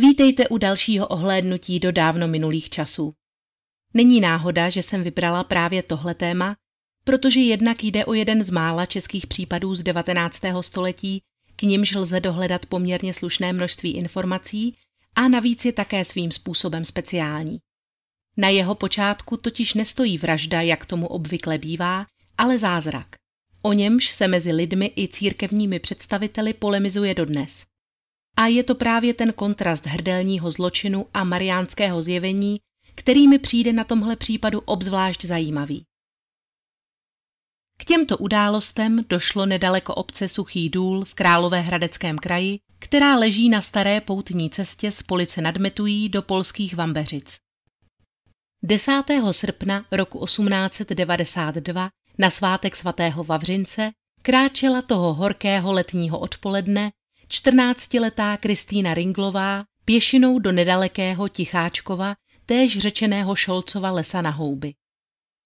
Vítejte u dalšího ohlédnutí do dávno minulých časů. Není náhoda, že jsem vybrala právě tohle téma, protože jednak jde o jeden z mála českých případů z 19. století, k nimž lze dohledat poměrně slušné množství informací a navíc je také svým způsobem speciální. Na jeho počátku totiž nestojí vražda, jak tomu obvykle bývá, ale zázrak. O němž se mezi lidmi i církevními představiteli polemizuje dodnes. A je to právě ten kontrast hrdelního zločinu a mariánského zjevení, který mi přijde na tomhle případu obzvlášť zajímavý. K těmto událostem došlo nedaleko obce Suchý důl v Královéhradeckém kraji, která leží na staré poutní cestě z Police nad Metují do polských Vambeřic. 10. srpna roku 1892 na svátek svatého Vavřince kráčela toho horkého letního odpoledne 14-letá Kristýna Ringlová pěšinou do nedalekého Ticháčkova, též řečeného Šolcova lesa na houby.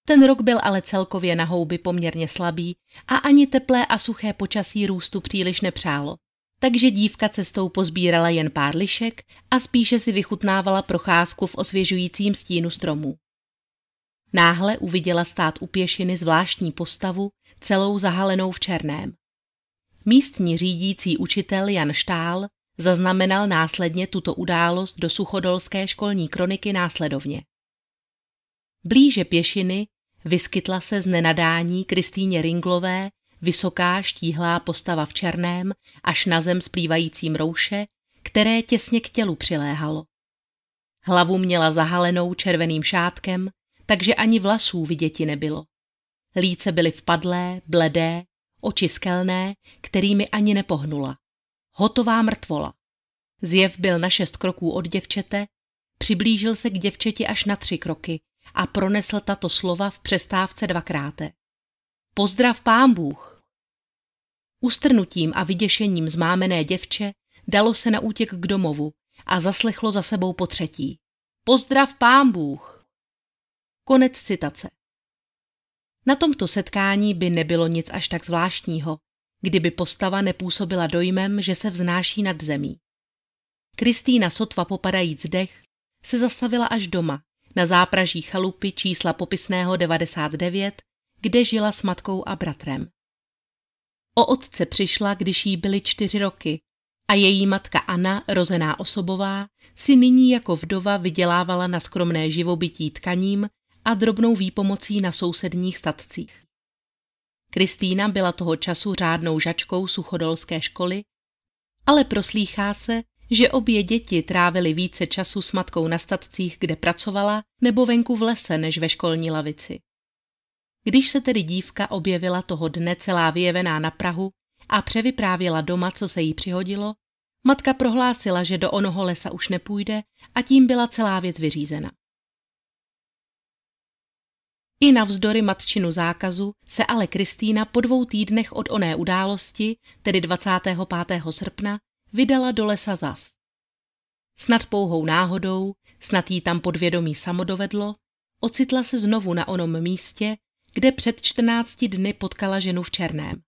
Ten rok byl ale celkově na houby poměrně slabý a ani teplé a suché počasí růstu příliš nepřálo. Takže dívka cestou pozbírala jen pár lišek a spíše si vychutnávala procházku v osvěžujícím stínu stromů. Náhle uviděla stát u pěšiny zvláštní postavu, celou zahalenou v černém. Místní řídící učitel Jan Štál zaznamenal následně tuto událost do suchodolské školní kroniky následovně. Blíže pěšiny vyskytla se z nenadání Kristýně Ringlové vysoká štíhlá postava v černém až na zem splývajícím rouše, které těsně k tělu přiléhalo. Hlavu měla zahalenou červeným šátkem, takže ani vlasů viděti nebylo. Líce byly vpadlé, bledé oči skelné, kterými ani nepohnula. Hotová mrtvola. Zjev byl na šest kroků od děvčete, přiblížil se k děvčeti až na tři kroky a pronesl tato slova v přestávce dvakráte. Pozdrav pán Bůh! Ustrnutím a vyděšením zmámené děvče dalo se na útěk k domovu a zaslechlo za sebou po třetí. Pozdrav pán Bůh! Konec citace. Na tomto setkání by nebylo nic až tak zvláštního, kdyby postava nepůsobila dojmem, že se vznáší nad zemí. Kristýna sotva popadajíc dech se zastavila až doma, na zápraží chalupy čísla popisného 99, kde žila s matkou a bratrem. O otce přišla, když jí byly čtyři roky a její matka Anna, rozená osobová, si nyní jako vdova vydělávala na skromné živobytí tkaním a drobnou výpomocí na sousedních statcích. Kristýna byla toho času řádnou žačkou suchodolské školy, ale proslýchá se, že obě děti trávily více času s matkou na statcích, kde pracovala, nebo venku v lese, než ve školní lavici. Když se tedy dívka objevila toho dne celá vyjevená na Prahu a převyprávěla doma, co se jí přihodilo, matka prohlásila, že do onoho lesa už nepůjde a tím byla celá věc vyřízena. I navzdory matčinu zákazu se ale Kristýna po dvou týdnech od oné události, tedy 25. srpna, vydala do lesa zas. Snad pouhou náhodou, snad jí tam podvědomí samodovedlo, ocitla se znovu na onom místě, kde před 14 dny potkala ženu v černém.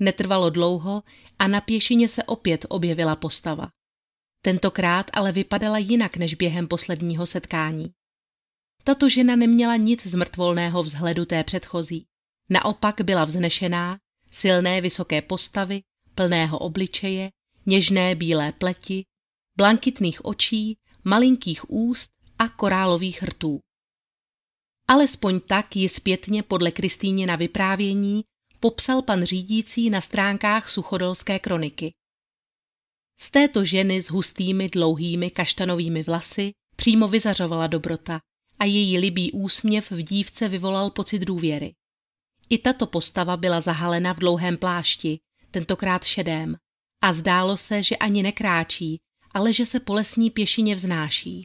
Netrvalo dlouho a na pěšině se opět objevila postava. Tentokrát ale vypadala jinak než během posledního setkání. Tato žena neměla nic z mrtvolného vzhledu té předchozí. Naopak byla vznešená, silné vysoké postavy, plného obličeje, něžné bílé pleti, blankitných očí, malinkých úst a korálových rtů. Alespoň tak ji zpětně podle Kristýně na vyprávění popsal pan řídící na stránkách suchodolské kroniky. Z této ženy s hustými dlouhými kaštanovými vlasy přímo vyzařovala dobrota a její libý úsměv v dívce vyvolal pocit důvěry. I tato postava byla zahalena v dlouhém plášti, tentokrát šedém, a zdálo se, že ani nekráčí, ale že se po lesní pěšině vznáší.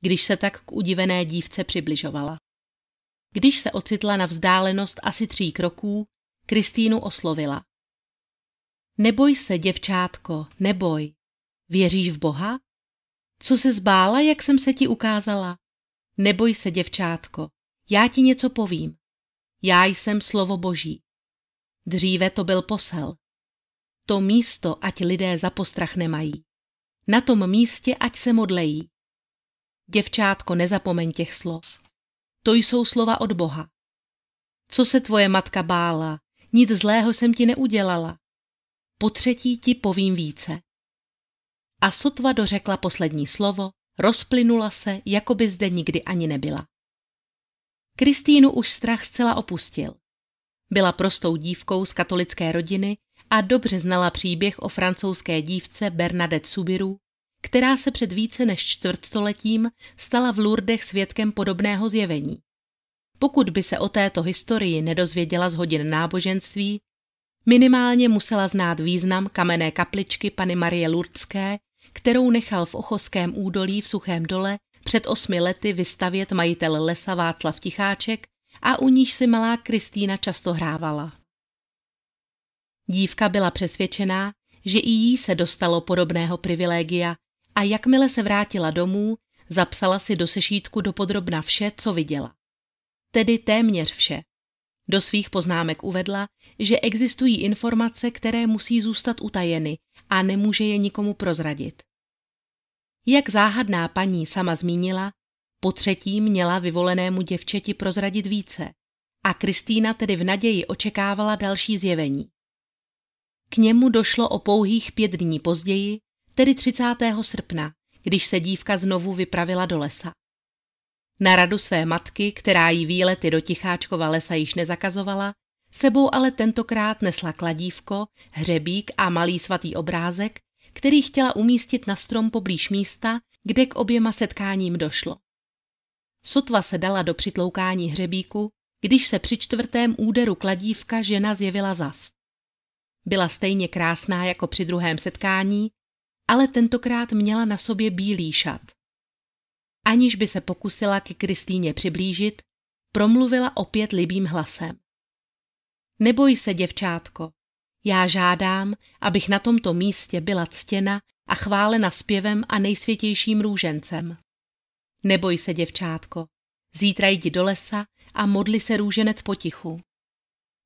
když se tak k udivené dívce přibližovala. Když se ocitla na vzdálenost asi tří kroků, Kristýnu oslovila. Neboj se, děvčátko, neboj. Věříš v Boha? Co se zbála, jak jsem se ti ukázala? Neboj se, děvčátko, já ti něco povím. Já jsem slovo boží. Dříve to byl posel. To místo, ať lidé za postrach nemají. Na tom místě, ať se modlejí. Děvčátko, nezapomeň těch slov. To jsou slova od Boha. Co se tvoje matka bála, nic zlého jsem ti neudělala. Po třetí ti povím více. A sotva dořekla poslední slovo, rozplynula se, jako by zde nikdy ani nebyla. Kristýnu už strach zcela opustil. Byla prostou dívkou z katolické rodiny a dobře znala příběh o francouzské dívce Bernadette Subiru, která se před více než čtvrtstoletím stala v Lourdech svědkem podobného zjevení. Pokud by se o této historii nedozvěděla z hodin náboženství, minimálně musela znát význam kamenné kapličky Pany Marie Lurdské, kterou nechal v Ochoském údolí v Suchém dole před osmi lety vystavět majitel lesa Václav Ticháček a u níž si malá Kristýna často hrávala. Dívka byla přesvědčená, že i jí se dostalo podobného privilegia a jakmile se vrátila domů, zapsala si do sešítku dopodrobna vše, co viděla. Tedy téměř vše. Do svých poznámek uvedla, že existují informace, které musí zůstat utajeny a nemůže je nikomu prozradit. Jak záhadná paní sama zmínila, po třetí měla vyvolenému děvčeti prozradit více a Kristýna tedy v naději očekávala další zjevení. K němu došlo o pouhých pět dní později, tedy 30. srpna, když se dívka znovu vypravila do lesa. Na radu své matky, která jí výlety do Ticháčkova lesa již nezakazovala, sebou ale tentokrát nesla kladívko, hřebík a malý svatý obrázek, který chtěla umístit na strom poblíž místa, kde k oběma setkáním došlo. Sotva se dala do přitloukání hřebíku, když se při čtvrtém úderu kladívka žena zjevila zas. Byla stejně krásná jako při druhém setkání, ale tentokrát měla na sobě bílý šat. Aniž by se pokusila ke Kristýně přiblížit, promluvila opět libým hlasem. Neboj se, děvčátko, já žádám, abych na tomto místě byla ctěna a chválena zpěvem a nejsvětějším růžencem. Neboj se, děvčátko, zítra jdi do lesa a modli se růženec potichu.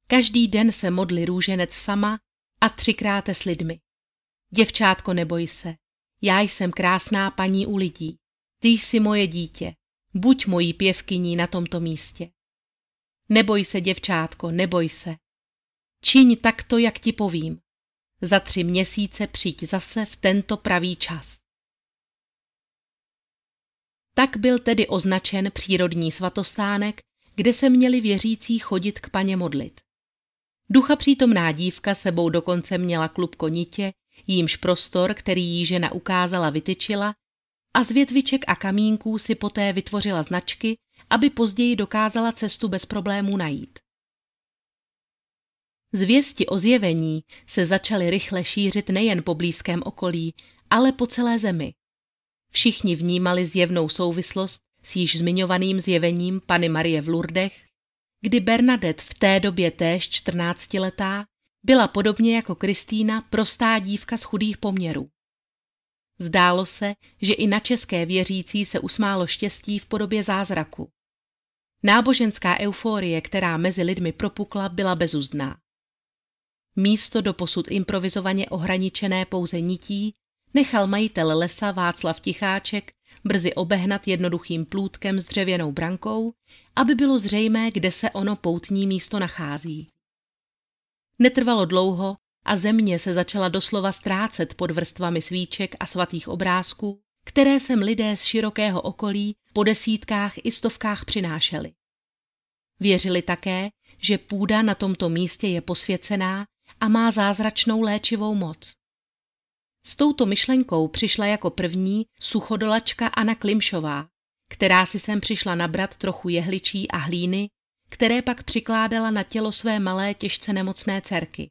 Každý den se modli růženec sama a třikrát s lidmi. Děvčátko, neboj se, já jsem krásná paní u lidí. Ty jsi moje dítě, buď mojí pěvkyní na tomto místě. Neboj se, děvčátko, neboj se. Čiň takto, jak ti povím. Za tři měsíce přijď zase v tento pravý čas. Tak byl tedy označen přírodní svatostánek, kde se měli věřící chodit k paně modlit. Ducha přítomná dívka sebou dokonce měla klub konitě, jímž prostor, který jí žena ukázala, vytyčila a z větviček a kamínků si poté vytvořila značky, aby později dokázala cestu bez problémů najít. Zvěsti o zjevení se začaly rychle šířit nejen po blízkém okolí, ale po celé zemi. Všichni vnímali zjevnou souvislost s již zmiňovaným zjevením Pany Marie v Lurdech, kdy Bernadette v té době též 14-letá byla podobně jako Kristýna prostá dívka z chudých poměrů. Zdálo se, že i na české věřící se usmálo štěstí v podobě zázraku. Náboženská euforie, která mezi lidmi propukla, byla bezuzdná. Místo do posud improvizovaně ohraničené pouze nití nechal majitel lesa Václav Ticháček brzy obehnat jednoduchým plůtkem s dřevěnou brankou, aby bylo zřejmé, kde se ono poutní místo nachází. Netrvalo dlouho a země se začala doslova ztrácet pod vrstvami svíček a svatých obrázků, které sem lidé z širokého okolí po desítkách i stovkách přinášeli. Věřili také, že půda na tomto místě je posvěcená a má zázračnou léčivou moc. S touto myšlenkou přišla jako první suchodolačka Anna Klimšová, která si sem přišla nabrat trochu jehličí a hlíny, které pak přikládala na tělo své malé těžce nemocné dcerky.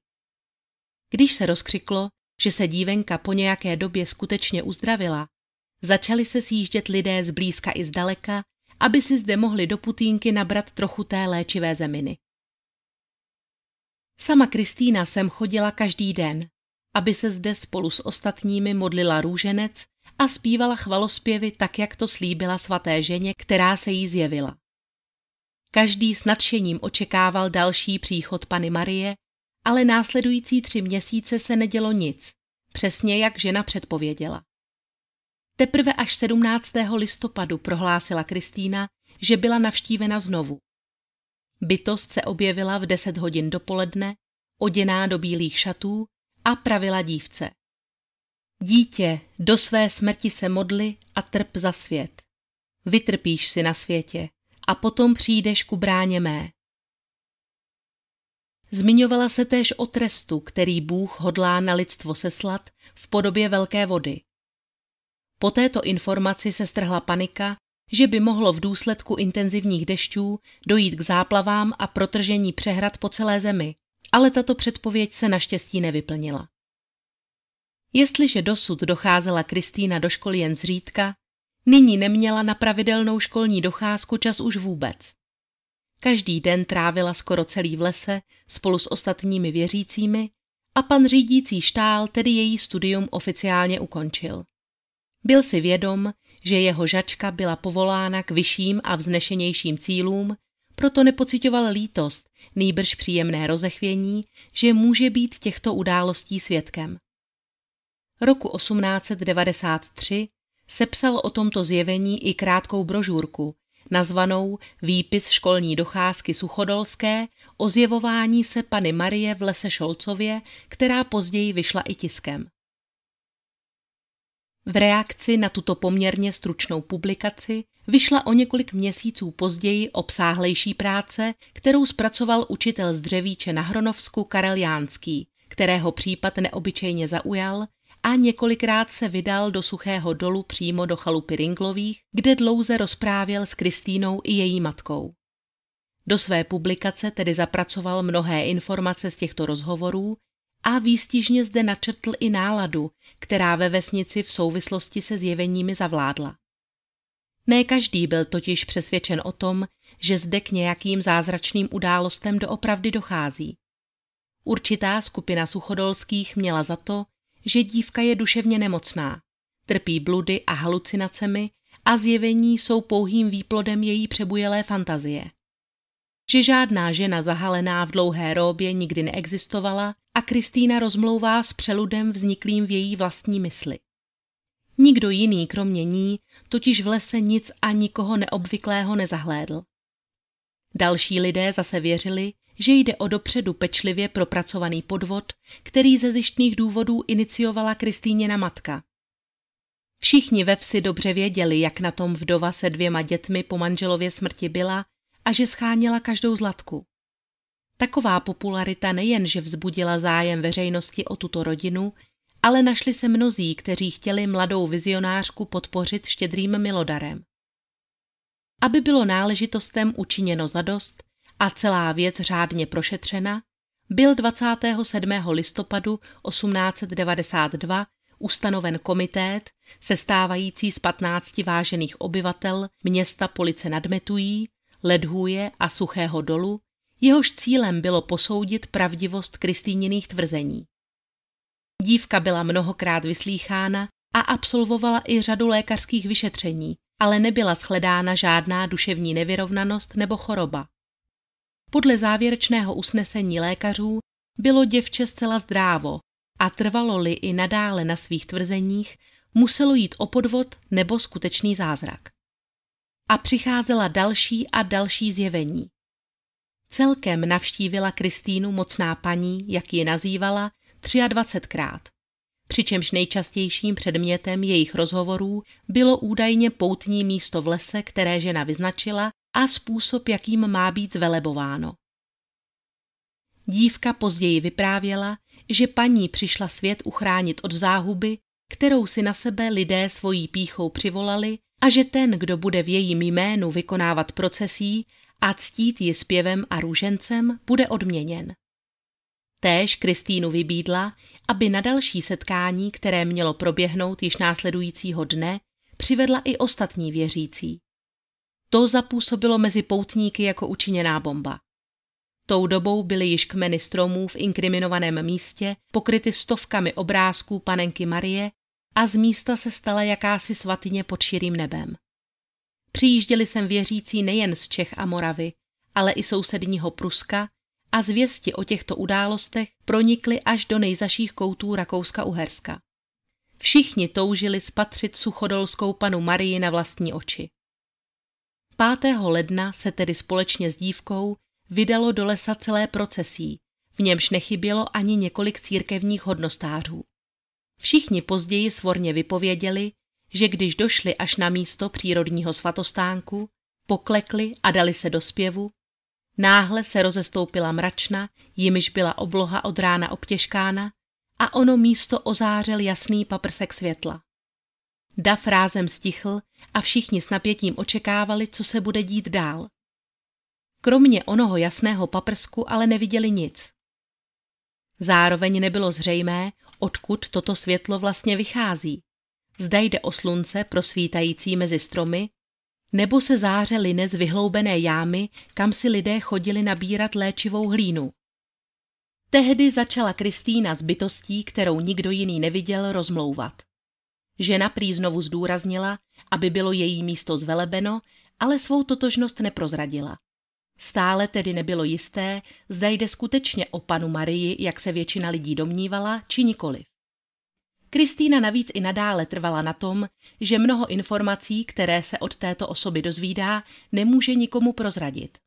Když se rozkřiklo, že se dívenka po nějaké době skutečně uzdravila, začali se sjíždět lidé z blízka i zdaleka, aby si zde mohli do putínky nabrat trochu té léčivé zeminy. Sama Kristýna sem chodila každý den, aby se zde spolu s ostatními modlila růženec a zpívala chvalospěvy tak, jak to slíbila svaté ženě, která se jí zjevila. Každý s nadšením očekával další příchod Pany Marie, ale následující tři měsíce se nedělo nic, přesně jak žena předpověděla. Teprve až 17. listopadu prohlásila Kristýna, že byla navštívena znovu. Bytost se objevila v 10 hodin dopoledne, oděná do bílých šatů a pravila dívce. Dítě, do své smrti se modli a trp za svět. Vytrpíš si na světě a potom přijdeš ku bráně mé. Zmiňovala se též o trestu, který Bůh hodlá na lidstvo seslat v podobě velké vody. Po této informaci se strhla panika, že by mohlo v důsledku intenzivních dešťů dojít k záplavám a protržení přehrad po celé zemi, ale tato předpověď se naštěstí nevyplnila. Jestliže dosud docházela Kristýna do školy jen zřídka, nyní neměla na pravidelnou školní docházku čas už vůbec. Každý den trávila skoro celý v lese spolu s ostatními věřícími a pan řídící štál tedy její studium oficiálně ukončil. Byl si vědom, že jeho žačka byla povolána k vyšším a vznešenějším cílům, proto nepocitoval lítost, nýbrž příjemné rozechvění, že může být těchto událostí svědkem. Roku 1893 sepsal o tomto zjevení i krátkou brožurku, nazvanou Výpis školní docházky Suchodolské o zjevování se Pany Marie v lese Šolcově, která později vyšla i tiskem. V reakci na tuto poměrně stručnou publikaci vyšla o několik měsíců později obsáhlejší práce, kterou zpracoval učitel z Dřevíče na Hronovsku Karel Jánský, kterého případ neobyčejně zaujal a několikrát se vydal do suchého dolu přímo do chalupy Ringlových, kde dlouze rozprávěl s Kristýnou i její matkou. Do své publikace tedy zapracoval mnohé informace z těchto rozhovorů a výstižně zde načrtl i náladu, která ve vesnici v souvislosti se zjeveními zavládla. Ne každý byl totiž přesvědčen o tom, že zde k nějakým zázračným událostem doopravdy dochází. Určitá skupina suchodolských měla za to, že dívka je duševně nemocná, trpí bludy a halucinacemi a zjevení jsou pouhým výplodem její přebujelé fantazie. Že žádná žena zahalená v dlouhé róbě nikdy neexistovala a Kristýna rozmlouvá s přeludem vzniklým v její vlastní mysli. Nikdo jiný kromě ní totiž v lese nic a nikoho neobvyklého nezahlédl. Další lidé zase věřili, že jde o dopředu pečlivě propracovaný podvod, který ze zjištných důvodů iniciovala Kristýněna matka. Všichni ve vsi dobře věděli, jak na tom vdova se dvěma dětmi po manželově smrti byla a že scháněla každou zlatku. Taková popularita nejen, že vzbudila zájem veřejnosti o tuto rodinu, ale našli se mnozí, kteří chtěli mladou vizionářku podpořit štědrým milodarem. Aby bylo náležitostem učiněno zadost, a celá věc řádně prošetřena, byl 27. listopadu 1892 ustanoven komitét, sestávající z 15 vážených obyvatel města Police nad Metují, Ledhůje a Suchého dolu, jehož cílem bylo posoudit pravdivost Kristýniných tvrzení. Dívka byla mnohokrát vyslýchána a absolvovala i řadu lékařských vyšetření, ale nebyla shledána žádná duševní nevyrovnanost nebo choroba. Podle závěrečného usnesení lékařů bylo děvče zcela zdrávo a trvalo-li i nadále na svých tvrzeních, muselo jít o podvod nebo skutečný zázrak. A přicházela další a další zjevení. Celkem navštívila Kristýnu mocná paní, jak ji nazývala, 23krát. Přičemž nejčastějším předmětem jejich rozhovorů bylo údajně poutní místo v lese, které žena vyznačila a způsob, jakým má být zvelebováno. Dívka později vyprávěla, že paní přišla svět uchránit od záhuby, kterou si na sebe lidé svojí píchou přivolali a že ten, kdo bude v jejím jménu vykonávat procesí a ctít ji zpěvem a růžencem, bude odměněn. Též Kristýnu vybídla, aby na další setkání, které mělo proběhnout již následujícího dne, přivedla i ostatní věřící. To zapůsobilo mezi poutníky jako učiněná bomba. Tou dobou byly již kmeny stromů v inkriminovaném místě pokryty stovkami obrázků panenky Marie a z místa se stala jakási svatyně pod širým nebem. Přijížděli sem věřící nejen z Čech a Moravy, ale i sousedního Pruska a zvěsti o těchto událostech pronikly až do nejzaších koutů Rakouska-Uherska. Všichni toužili spatřit suchodolskou panu Marii na vlastní oči. 5. ledna se tedy společně s dívkou vydalo do lesa celé procesí, v němž nechybělo ani několik církevních hodnostářů. Všichni později svorně vypověděli, že když došli až na místo přírodního svatostánku, poklekli a dali se do zpěvu, náhle se rozestoupila mračna, jimiž byla obloha od rána obtěžkána a ono místo ozářel jasný paprsek světla. Dav rázem stichl a všichni s napětím očekávali, co se bude dít dál. Kromě onoho jasného paprsku ale neviděli nic. Zároveň nebylo zřejmé, odkud toto světlo vlastně vychází. Zda jde o slunce prosvítající mezi stromy, nebo se záře line z vyhloubené jámy, kam si lidé chodili nabírat léčivou hlínu. Tehdy začala Kristýna s bytostí, kterou nikdo jiný neviděl, rozmlouvat. Žena prý znovu zdůraznila, aby bylo její místo zvelebeno, ale svou totožnost neprozradila. Stále tedy nebylo jisté, zda jde skutečně o panu Marii, jak se většina lidí domnívala, či nikoliv. Kristýna navíc i nadále trvala na tom, že mnoho informací, které se od této osoby dozvídá, nemůže nikomu prozradit.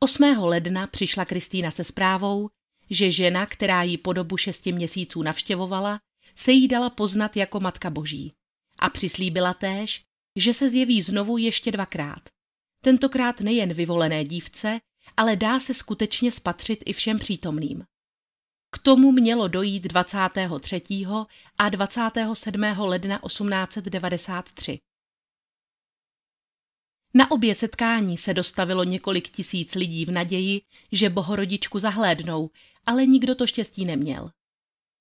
8. ledna přišla Kristýna se zprávou, že žena, která ji po dobu šesti měsíců navštěvovala, se jí dala poznat jako Matka Boží a přislíbila též, že se zjeví znovu ještě dvakrát. Tentokrát nejen vyvolené dívce, ale dá se skutečně spatřit i všem přítomným. K tomu mělo dojít 23. a 27. ledna 1893. Na obě setkání se dostavilo několik tisíc lidí v naději, že bohorodičku zahlédnou, ale nikdo to štěstí neměl.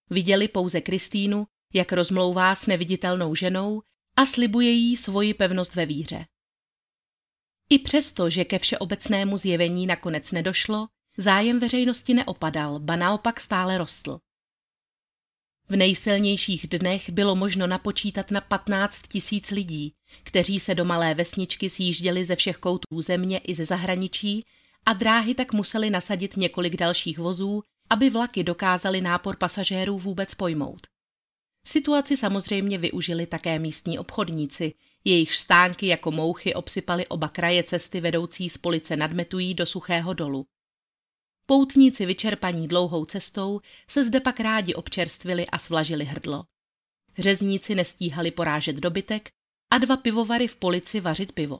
Viděli pouze Kristýnu, jak rozmlouvá s neviditelnou ženou a slibuje jí svoji pevnost ve víře. I přesto, že ke všeobecnému zjevení nakonec nedošlo, zájem veřejnosti neopadal, ba naopak stále rostl. V nejsilnějších dnech bylo možno napočítat na 15 tisíc lidí, kteří se do malé vesničky sjížděli ze všech koutů země i ze zahraničí a dráhy tak museli nasadit několik dalších vozů, aby vlaky dokázaly nápor pasažérů vůbec pojmout. Situaci samozřejmě využili také místní obchodníci, jejich stánky jako mouchy obsypaly oba kraje cesty vedoucí z police nadmetují do suchého dolu. Poutníci vyčerpaní dlouhou cestou se zde pak rádi občerstvili a svlažili hrdlo. Řezníci nestíhali porážet dobytek a dva pivovary v polici vařit pivo.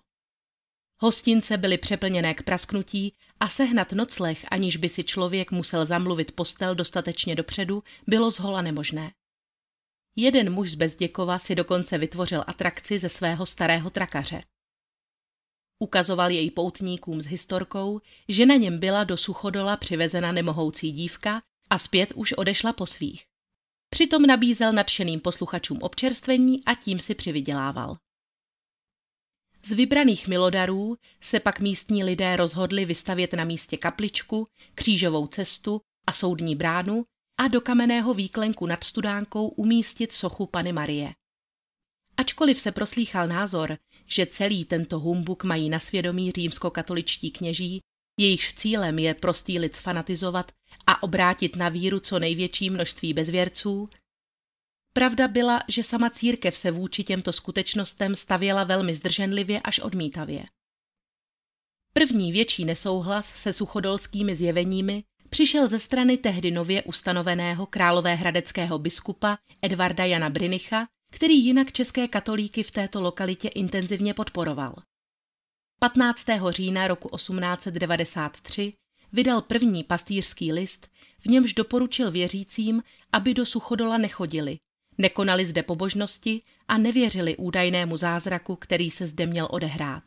Hostince byly přeplněné k prasknutí a sehnat nocleh, aniž by si člověk musel zamluvit postel dostatečně dopředu, bylo zhola nemožné. Jeden muž z Bezděkova si dokonce vytvořil atrakci ze svého starého trakaře. Ukazoval jej poutníkům s historkou, že na něm byla do Suchodola přivezena nemohoucí dívka a zpět už odešla po svých. Přitom nabízel nadšeným posluchačům občerstvení a tím si přivydělával. Z vybraných milodarů se pak místní lidé rozhodli vystavět na místě kapličku, křížovou cestu a soudní bránu a do kamenného výklenku nad studánkou umístit sochu Pany Marie. Ačkoliv se proslýchal názor, že celý tento humbuk mají na svědomí římskokatoličtí kněží, jejichž cílem je prostý lid fanatizovat a obrátit na víru co největší množství bezvěrců, pravda byla, že sama církev se vůči těmto skutečnostem stavěla velmi zdrženlivě až odmítavě. První větší nesouhlas se suchodolskými zjeveními přišel ze strany tehdy nově ustanoveného královéhradeckého biskupa Edvarda Jana Brynicha, který jinak české katolíky v této lokalitě intenzivně podporoval. 15. října roku 1893 vydal první pastýřský list, v němž doporučil věřícím, aby do Suchodola nechodili, nekonali zde pobožnosti a nevěřili údajnému zázraku, který se zde měl odehrát.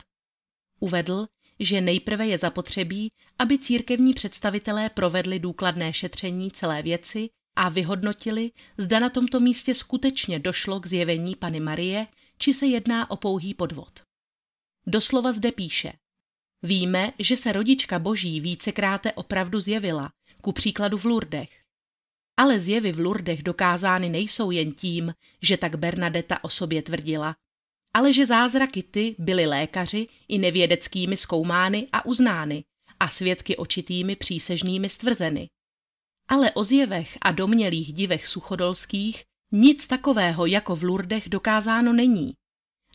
Uvedl, že nejprve je zapotřebí, aby církevní představitelé provedli důkladné šetření celé věci a vyhodnotili, zda na tomto místě skutečně došlo k zjevení Pany Marie, či se jedná o pouhý podvod. Doslova zde píše. Víme, že se rodička boží vícekráte opravdu zjevila, ku příkladu v Lurdech. Ale zjevy v Lurdech dokázány nejsou jen tím, že tak Bernadeta o sobě tvrdila, ale že zázraky ty byly lékaři i nevědeckými zkoumány a uznány a svědky očitými přísežnými stvrzeny. Ale o zjevech a domnělých divech suchodolských nic takového jako v Lurdech dokázáno není.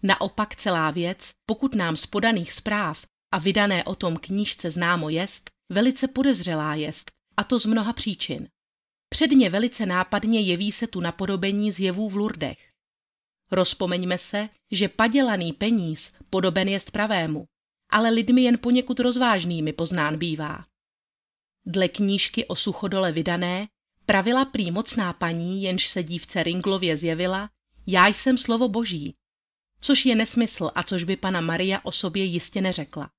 Naopak celá věc, pokud nám z podaných zpráv a vydané o tom knížce známo jest, velice podezřelá jest, a to z mnoha příčin. Předně velice nápadně jeví se tu napodobení zjevů v Lurdech. Rozpomeňme se, že padělaný peníz podoben jest pravému, ale lidmi jen poněkud rozvážnými poznán bývá. Dle knížky o suchodole vydané pravila prý mocná paní, jenž se dívce Ringlově zjevila, já jsem slovo boží, což je nesmysl a což by pana Maria o sobě jistě neřekla.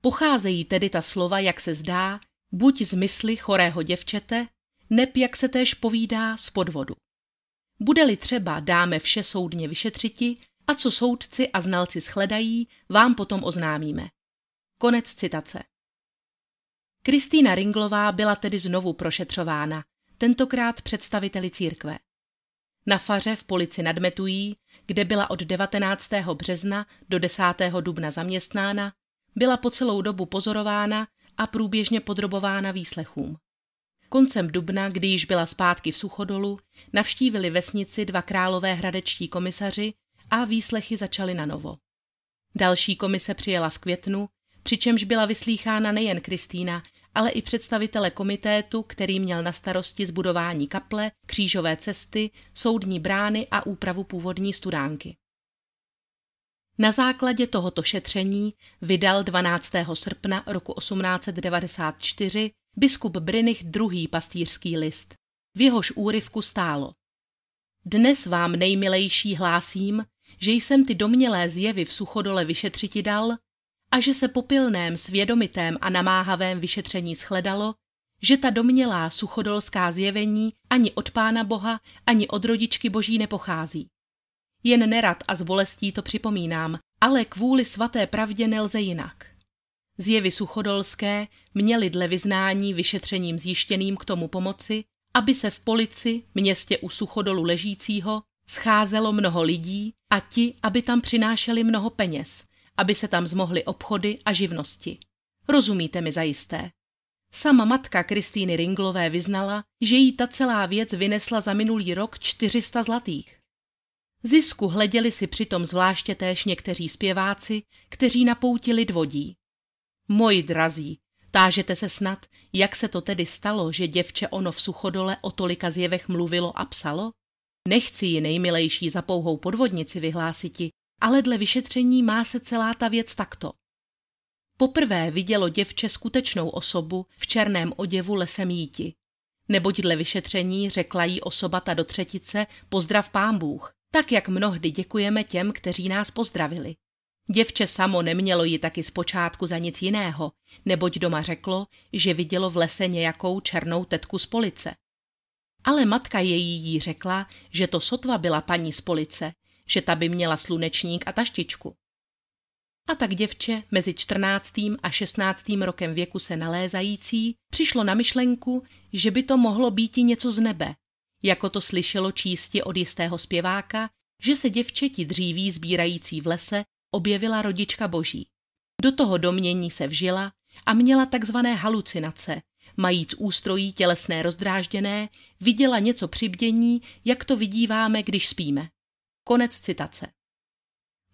Pocházejí tedy ta slova, jak se zdá, buď z mysli chorého děvčete, neb jak se též povídá z podvodu. Bude-li třeba, dáme vše soudně vyšetřiti a co soudci a znalci shledají, vám potom oznámíme. Konec citace. Kristýna Ringlová byla tedy znovu prošetřována, tentokrát představiteli církve. Na faře v polici nadmetují, kde byla od 19. března do 10. dubna zaměstnána, byla po celou dobu pozorována a průběžně podrobována výslechům. Koncem dubna, kdy již byla zpátky v Suchodolu, navštívili vesnici dva králové hradečtí komisaři a výslechy začaly na novo. Další komise přijela v květnu, přičemž byla vyslýchána nejen Kristýna, ale i představitele komitétu, který měl na starosti zbudování kaple, křížové cesty, soudní brány a úpravu původní studánky. Na základě tohoto šetření vydal 12. srpna roku 1894 biskup Brinich druhý pastýřský list. V jehož úryvku stálo. Dnes vám nejmilejší hlásím, že jsem ty domnělé zjevy v suchodole vyšetřiti dal a že se po pilném, svědomitém a namáhavém vyšetření shledalo, že ta domnělá suchodolská zjevení ani od Pána Boha, ani od rodičky Boží nepochází. Jen nerad a s bolestí to připomínám, ale kvůli svaté pravdě nelze jinak. Zjevy suchodolské měly dle vyznání vyšetřením zjištěným k tomu pomoci, aby se v polici, městě u suchodolu ležícího, scházelo mnoho lidí a ti, aby tam přinášeli mnoho peněz, aby se tam zmohly obchody a živnosti. Rozumíte mi zajisté. Sama matka Kristýny Ringlové vyznala, že jí ta celá věc vynesla za minulý rok 400 zlatých. Zisku hleděli si přitom zvláště též někteří zpěváci, kteří na pouti lid vodí. Moji drazí, tážete se snad, jak se to tedy stalo, že děvče ono v suchodole o tolika zjevech mluvilo a psalo? Nechci ji nejmilejší za pouhou podvodnici vyhlásiti, ale dle vyšetření má se celá ta věc takto. Poprvé vidělo děvče skutečnou osobu v černém oděvu lesem jíti. Neboť dle vyšetření řekla jí osoba ta do třetice pozdrav pán Bůh, tak jak mnohdy děkujeme těm, kteří nás pozdravili. Děvče samo nemělo ji taky zpočátku za nic jiného, neboť doma řeklo, že vidělo v lese nějakou černou tetku z police. Ale matka její jí řekla, že to sotva byla paní z police, že ta by měla slunečník a taštičku. A tak děvče mezi 14. a 16. rokem věku se nalézající přišlo na myšlenku, že by to mohlo být i něco z nebe, jako to slyšelo čísti od jistého zpěváka, že se děvčeti dříví sbírající v lese objevila rodička boží. Do toho domění se vžila a měla takzvané halucinace, majíc ústrojí tělesné rozdrážděné, viděla něco při bdění, jak to vidíváme, když spíme. Konec citace.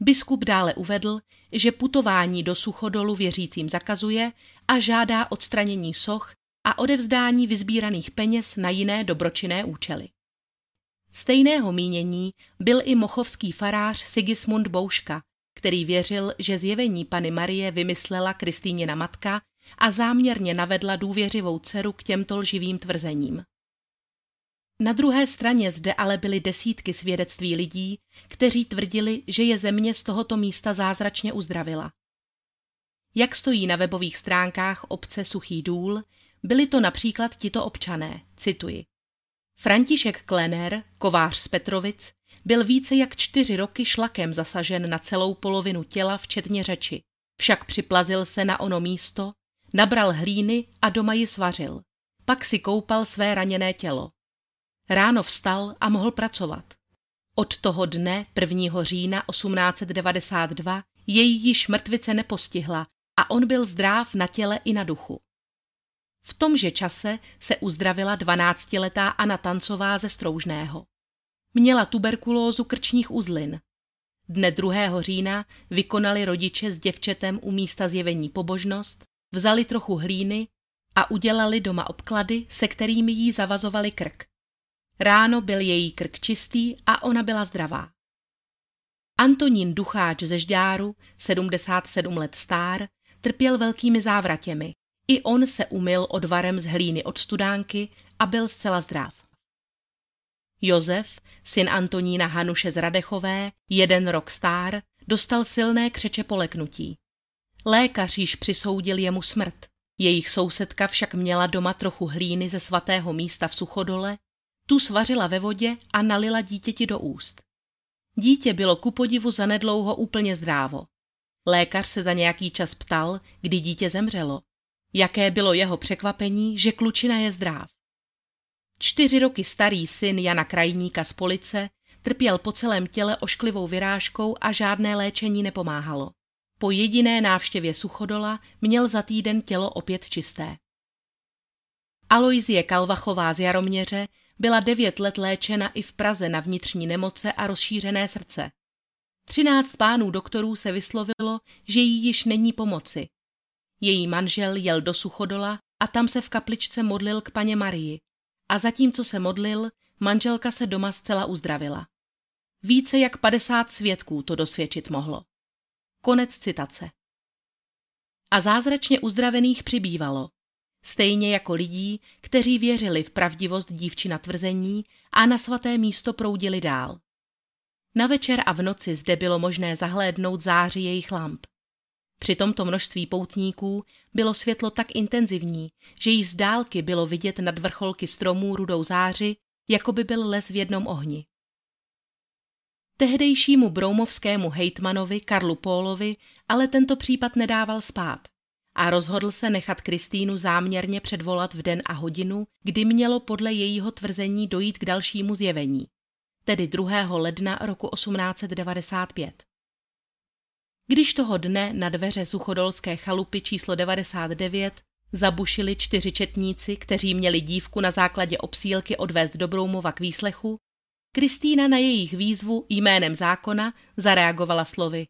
Biskup dále uvedl, že putování do suchodolu věřícím zakazuje a žádá odstranění soch a odevzdání vyzbíraných peněz na jiné dobročinné účely. Stejného mínění byl i mochovský farář Sigismund Bouška, který věřil, že zjevení Pany Marie vymyslela Kristýněna matka a záměrně navedla důvěřivou dceru k těmto lživým tvrzením. Na druhé straně zde ale byly desítky svědectví lidí, kteří tvrdili, že je země z tohoto místa zázračně uzdravila. Jak stojí na webových stránkách obce Suchý důl, byli to například tito občané, cituji. František Klener, kovář z Petrovic, byl více jak čtyři roky šlakem zasažen na celou polovinu těla, včetně řeči. Však připlazil se na ono místo, nabral hlíny a doma ji svařil. Pak si koupal své raněné tělo. Ráno vstal a mohl pracovat. Od toho dne 1. října 1892 jej již mrtvice nepostihla a on byl zdráv na těle i na duchu. V tomže čase se uzdravila 12-letá Anna Tancová ze Stroužného. Měla tuberkulózu krčních uzlin. Dne 2. října vykonali rodiče s děvčetem u místa zjevení pobožnost, vzali trochu hlíny a udělali doma obklady, se kterými jí zavazovali krk. Ráno byl její krk čistý a ona byla zdravá. Antonín Ducháč ze Žďáru, 77 let stár, trpěl velkými závratěmi. I on se umyl odvarem z hlíny od studánky a byl zcela zdrav. Josef, syn Antonína Hanuše z Radechové, jeden rok stár, dostal silné křeče poleknutí. Lékař již přisoudil jemu smrt. Jejich sousedka však měla doma trochu hlíny ze svatého místa v Suchodole, tu svařila ve vodě a nalila dítěti do úst. Dítě bylo ku podivu zanedlouho úplně zdrávo. Lékař se za nějaký čas ptal, kdy dítě zemřelo. Jaké bylo jeho překvapení, že klučina je zdrav. Čtyři roky starý syn Jana Krajníka z Police trpěl po celém těle ošklivou vyrážkou a žádné léčení nepomáhalo. Po jediné návštěvě suchodola měl za týden tělo opět čisté. Aloizie Kalvachová z Jaroměře byla devět let léčena i v Praze na vnitřní nemoce a rozšířené srdce. Třináct pánů doktorů se vyslovilo, že jí již není pomoci. Její manžel jel do Suchodola a tam se v kapličce modlil k paně Marii. A zatímco se modlil, manželka se doma zcela uzdravila. Více jak 50 svědků to dosvědčit mohlo. Konec citace. A zázračně uzdravených přibývalo. Stejně jako lidí, kteří věřili v pravdivost dívčina tvrzení a na svaté místo proudili dál. Na večer a v noci zde bylo možné zahlédnout záři jejich lamp. Při tomto množství poutníků bylo světlo tak intenzivní, že jí z dálky bylo vidět nad vrcholky stromů rudou záři, jako by byl les v jednom ohni. Tehdejšímu broumovskému hejtmanovi Karlu Pólovi ale tento případ nedával spát a rozhodl se nechat Kristýnu záměrně předvolat v den a hodinu, kdy mělo podle jejího tvrzení dojít k dalšímu zjevení, tedy 2. ledna roku 1895. Když toho dne na dveře suchodolské chalupy číslo 99 zabušili čtyři četníci, kteří měli dívku na základě obsílky odvést do Broumova k výslechu, Kristýna na jejich výzvu jménem zákona zareagovala slovy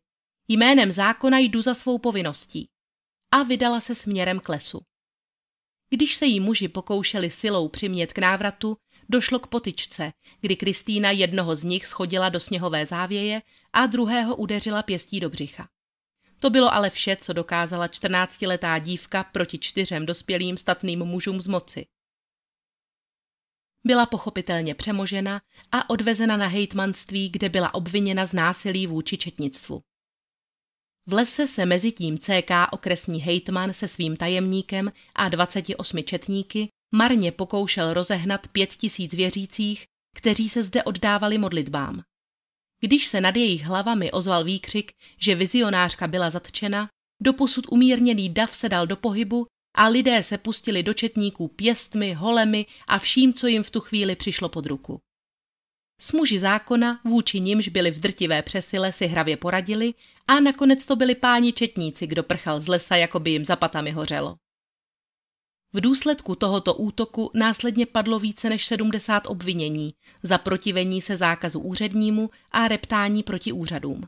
Jménem zákona jdu za svou povinností a vydala se směrem k lesu. Když se jí muži pokoušeli silou přimět k návratu, došlo k potyčce, kdy Kristýna jednoho z nich schodila do sněhové závěje a druhého udeřila pěstí do břicha. To bylo ale vše, co dokázala 14-letá dívka proti čtyřem dospělým statným mužům z moci. Byla pochopitelně přemožena a odvezena na hejtmanství, kde byla obviněna z násilí vůči četnictvu. V lese se mezi tím CK okresní hejtman se svým tajemníkem a 28 četníky marně pokoušel rozehnat pět tisíc věřících, kteří se zde oddávali modlitbám. Když se nad jejich hlavami ozval výkřik, že vizionářka byla zatčena, doposud umírněný dav se dal do pohybu a lidé se pustili do četníků pěstmi, holemi a vším, co jim v tu chvíli přišlo pod ruku. S muži zákona, vůči nimž byli v drtivé přesile, si hravě poradili a nakonec to byli páni četníci, kdo prchal z lesa, jako by jim za patami hořelo. V důsledku tohoto útoku následně padlo více než 70 obvinění za protivení se zákazu úřednímu a reptání proti úřadům.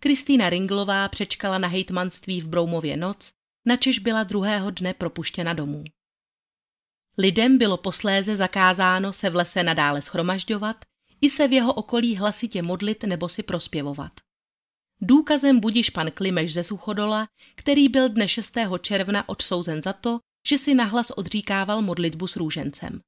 Kristýna Ringlová přečkala na hejtmanství v Broumově noc, načež byla druhého dne propuštěna domů. Lidem bylo posléze zakázáno se v lese nadále schromažďovat i se v jeho okolí hlasitě modlit nebo si prospěvovat. Důkazem budiš pan Klimeš ze Suchodola, který byl dne 6. června odsouzen za to, že si nahlas odříkával modlitbu s růžencem.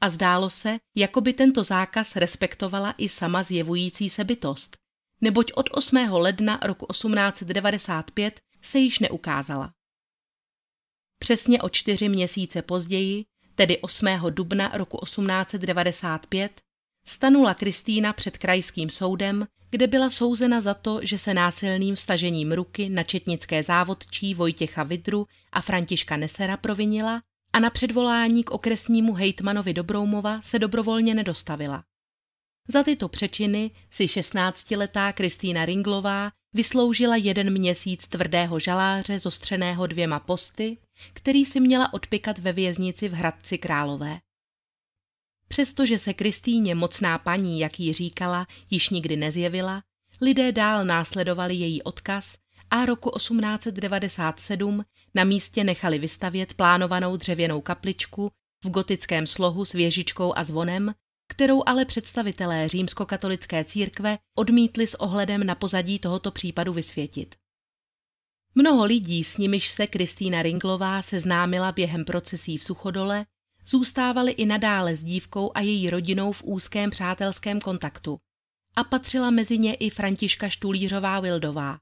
A zdálo se, jako by tento zákaz respektovala i sama zjevující se bytost, neboť od 8. ledna roku 1895 se již neukázala. Přesně o čtyři měsíce později, tedy 8. dubna roku 1895, stanula Kristýna před krajským soudem, kde byla souzena za to, že se násilným vstažením ruky na četnické závodčí Vojtěcha Vidru a Františka Nesera provinila a na předvolání k okresnímu hejtmanovi Dobroumova se dobrovolně nedostavila. Za tyto přečiny si 16-letá Kristýna Ringlová vysloužila jeden měsíc tvrdého žaláře zostřeného dvěma posty, který si měla odpikat ve věznici v Hradci Králové. Přestože se Kristýně mocná paní, jak jí říkala, již nikdy nezjevila, lidé dál následovali její odkaz a roku 1897 na místě nechali vystavět plánovanou dřevěnou kapličku v gotickém slohu s věžičkou a zvonem, kterou ale představitelé římskokatolické církve odmítli s ohledem na pozadí tohoto případu vysvětit. Mnoho lidí, s nimiž se Kristýna Ringlová seznámila během procesí v Suchodole, zůstávali i nadále s dívkou a její rodinou v úzkém přátelském kontaktu a patřila mezi ně i Františka Štulířová Vildová,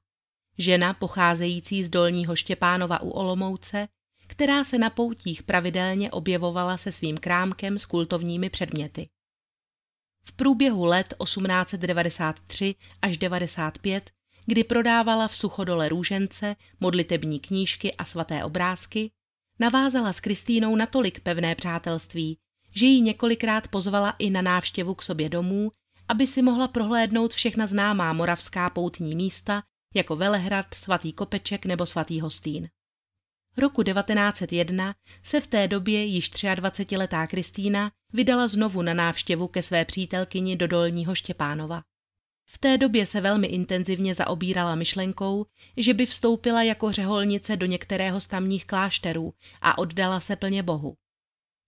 žena pocházející z Dolního Štěpánova u Olomouce, která se na poutích pravidelně objevovala se svým krámkem s kultovními předměty. V průběhu let 1893 až 95, kdy prodávala v Suchodole růžence, modlitební knížky a svaté obrázky, navázala s Kristýnou natolik pevné přátelství, že ji několikrát pozvala i na návštěvu k sobě domů, aby si mohla prohlédnout všechna známá moravská poutní místa, jako Velehrad, svatý Kopeček nebo svatý Hostín. Roku 1901 se v té době již 23-letá Kristýna vydala znovu na návštěvu ke své přítelkyni do Dolního Štěpánova. V té době se velmi intenzivně zaobírala myšlenkou, že by vstoupila jako řeholnice do některého z tamních klášterů a oddala se plně Bohu.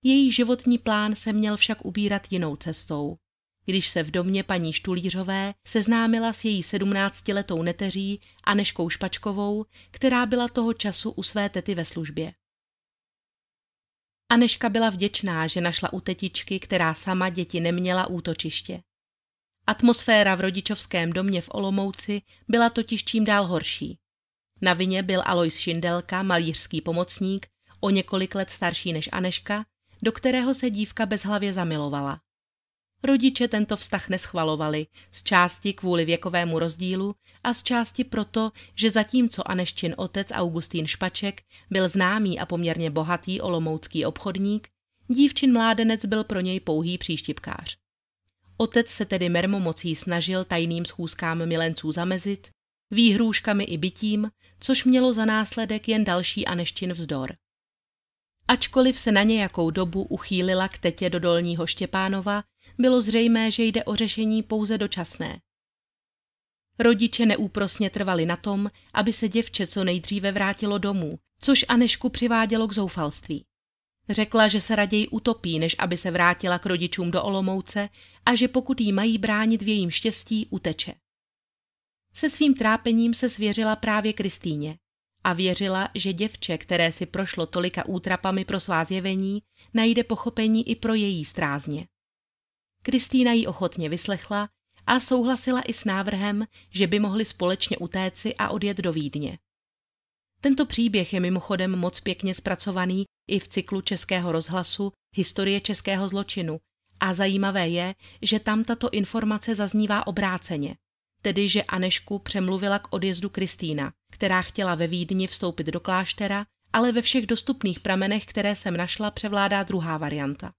Její životní plán se měl však ubírat jinou cestou. Když se v domě paní Štulířové seznámila s její sedmnáctiletou neteří Aneškou Špačkovou, která byla toho času u své tety ve službě. Aneška byla vděčná, že našla u tetičky, která sama děti neměla útočiště. Atmosféra v rodičovském domě v Olomouci byla totiž čím dál horší. Na vině byl Alois Šindelka, malířský pomocník, o několik let starší než Aneška, do kterého se dívka bezhlavě zamilovala. Rodiče tento vztah neschvalovali, z části kvůli věkovému rozdílu a z části proto, že zatímco Aneščin otec Augustín Špaček byl známý a poměrně bohatý olomoucký obchodník, dívčin mládenec byl pro něj pouhý příštipkář. Otec se tedy mermomocí snažil tajným schůzkám milenců zamezit, výhrůžkami i bytím, což mělo za následek jen další Aneščin vzdor. Ačkoliv se na nějakou dobu uchýlila k tetě do Dolního Štěpánova, bylo zřejmé, že jde o řešení pouze dočasné. Rodiče neúprosně trvali na tom, aby se děvče co nejdříve vrátilo domů, což Anešku přivádělo k zoufalství. Řekla, že se raději utopí, než aby se vrátila k rodičům do Olomouce a že pokud jí mají bránit v jejím štěstí, uteče. Se svým trápením se svěřila právě Kristýně a věřila, že děvče, které si prošlo tolika útrapami pro svá zjevení, najde pochopení i pro její strázně. Kristýna ji ochotně vyslechla a souhlasila i s návrhem, že by mohli společně utéci a odjet do Vídně. Tento příběh je mimochodem moc pěkně zpracovaný i v cyklu Českého rozhlasu Historie českého zločinu a zajímavé je, že tam tato informace zaznívá obráceně, tedy že Anešku přemluvila k odjezdu Kristýna, která chtěla ve Vídni vstoupit do kláštera, ale ve všech dostupných pramenech, které jsem našla, převládá druhá varianta.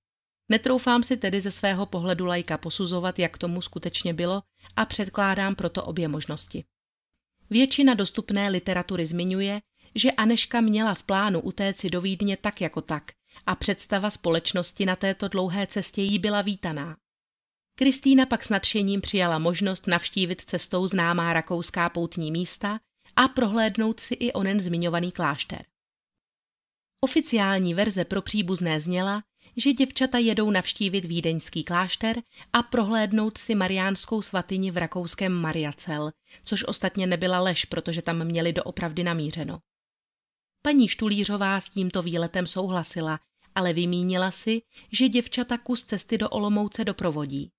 Netroufám si tedy ze svého pohledu lajka posuzovat, jak tomu skutečně bylo a předkládám proto obě možnosti. Většina dostupné literatury zmiňuje, že Aneška měla v plánu utéci do Vídně tak jako tak a představa společnosti na této dlouhé cestě jí byla vítaná. Kristýna pak s nadšením přijala možnost navštívit cestou známá rakouská poutní místa a prohlédnout si i onen zmiňovaný klášter. Oficiální verze pro příbuzné zněla, že děvčata jedou navštívit vídeňský klášter a prohlédnout si mariánskou svatyni v rakouském Mariacel, což ostatně nebyla lež, protože tam měli doopravdy namířeno. Paní Štulířová s tímto výletem souhlasila, ale vymínila si, že děvčata kus cesty do Olomouce doprovodí.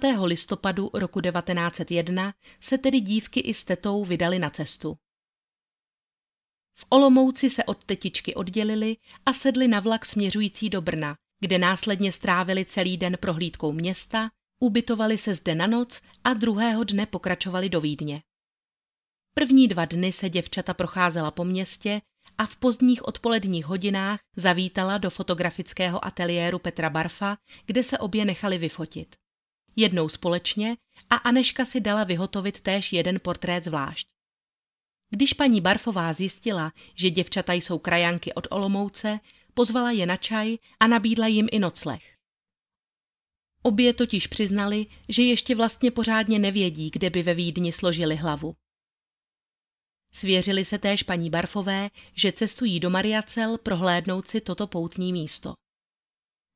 5. listopadu roku 1901 se tedy dívky i s tetou vydali na cestu. V Olomouci se od tetičky oddělili a sedli na vlak směřující do Brna, kde následně strávili celý den prohlídkou města, ubytovali se zde na noc a druhého dne pokračovali do Vídně. První dva dny se děvčata procházela po městě a v pozdních odpoledních hodinách zavítala do fotografického ateliéru Petra Barfa, kde se obě nechali vyfotit. Jednou společně a Aneška si dala vyhotovit též jeden portrét zvlášť. Když paní Barfová zjistila, že děvčata jsou krajanky od Olomouce, pozvala je na čaj a nabídla jim i nocleh. Obě totiž přiznali, že ještě vlastně pořádně nevědí, kde by ve Vídni složili hlavu. Svěřili se též paní Barfové, že cestují do Mariacel prohlédnout si toto poutní místo.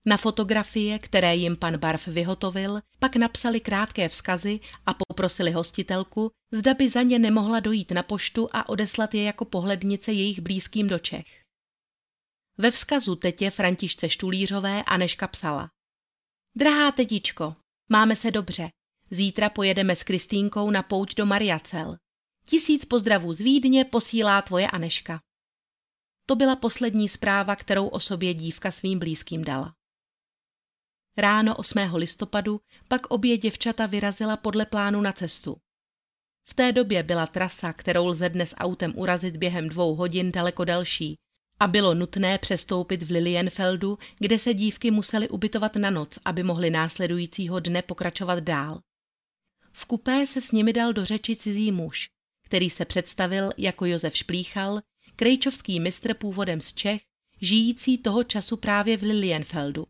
Na fotografie, které jim pan Barf vyhotovil, pak napsali krátké vzkazy a poprosili hostitelku, zda by za ně nemohla dojít na poštu a odeslat je jako pohlednice jejich blízkým do Čech. Ve vzkazu tetě Františce Štulířové Aneška psala. Drahá tetičko, máme se dobře. Zítra pojedeme s Kristýnkou na pouť do Mariacel. Tisíc pozdravů z Vídně posílá tvoje Aneška. To byla poslední zpráva, kterou o sobě dívka svým blízkým dala. Ráno 8. listopadu pak obě děvčata vyrazila podle plánu na cestu. V té době byla trasa, kterou lze dnes autem urazit během dvou hodin daleko delší a bylo nutné přestoupit v Lilienfeldu, kde se dívky musely ubytovat na noc, aby mohly následujícího dne pokračovat dál. V kupé se s nimi dal do řeči cizí muž, který se představil jako Josef Šplíchal, krejčovský mistr původem z Čech, žijící toho času právě v Lilienfeldu.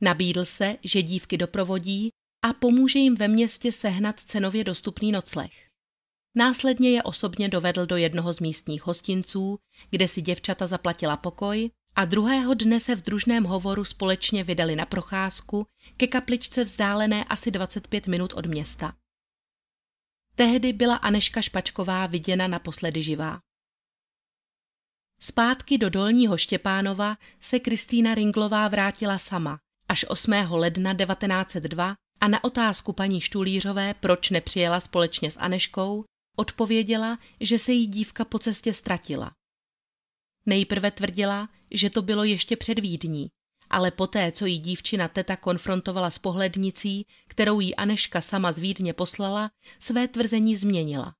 Nabídl se, že dívky doprovodí a pomůže jim ve městě sehnat cenově dostupný nocleh. Následně je osobně dovedl do jednoho z místních hostinců, kde si děvčata zaplatila pokoj a druhého dne se v družném hovoru společně vydali na procházku ke kapličce vzdálené asi 25 minut od města. Tehdy byla Aneška Špačková viděna naposledy živá. Zpátky do Dolního Štěpánova se Kristýna Ringlová vrátila sama až 8. ledna 1902 a na otázku paní Štulířové, proč nepřijela společně s Aneškou, odpověděla, že se jí dívka po cestě ztratila. Nejprve tvrdila, že to bylo ještě před Vídní, ale poté, co jí dívčina teta konfrontovala s pohlednicí, kterou jí Aneška sama z Vídně poslala, své tvrzení změnila.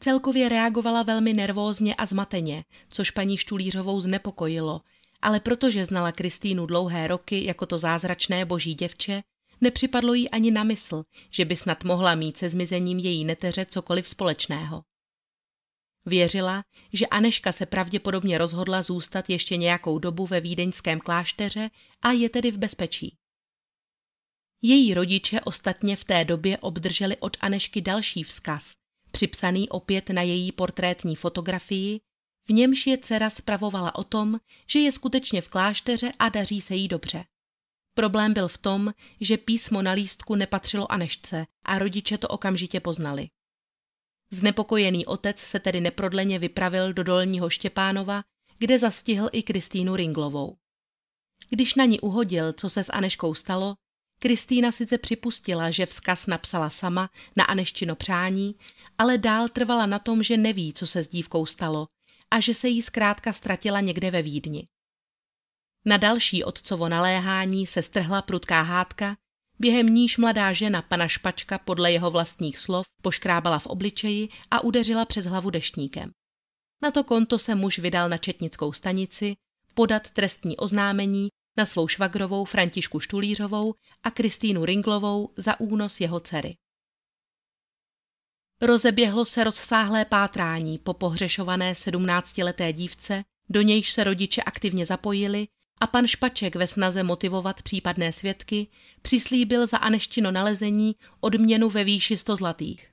Celkově reagovala velmi nervózně a zmateně, což paní Štulířovou znepokojilo, ale protože znala Kristýnu dlouhé roky jako to zázračné boží děvče, nepřipadlo jí ani na mysl, že by snad mohla mít se zmizením její neteře cokoliv společného. Věřila, že Aneška se pravděpodobně rozhodla zůstat ještě nějakou dobu ve vídeňském klášteře a je tedy v bezpečí. Její rodiče ostatně v té době obdrželi od Anešky další vzkaz, připsaný opět na její portrétní fotografii, v němž je dcera spravovala o tom, že je skutečně v klášteře a daří se jí dobře. Problém byl v tom, že písmo na lístku nepatřilo Anešce a rodiče to okamžitě poznali. Znepokojený otec se tedy neprodleně vypravil do Dolního Štěpánova, kde zastihl i Kristýnu Ringlovou. Když na ní uhodil, co se s Aneškou stalo, Kristýna sice připustila, že vzkaz napsala sama na Aneštino přání, ale dál trvala na tom, že neví, co se s dívkou stalo a že se jí zkrátka ztratila někde ve Vídni. Na další otcovo naléhání se strhla prudká hádka, během níž mladá žena pana Špačka podle jeho vlastních slov poškrábala v obličeji a udeřila přes hlavu deštníkem. Na to konto se muž vydal na četnickou stanici podat trestní oznámení na svou švagrovou Františku Štulířovou a Kristýnu Ringlovou za únos jeho dcery. Rozeběhlo se rozsáhlé pátrání po pohřešované sedmnáctileté dívce, do nějž se rodiče aktivně zapojili a pan Špaček ve snaze motivovat případné svědky přislíbil za Aneštino nalezení odměnu ve výši 100 zlatých.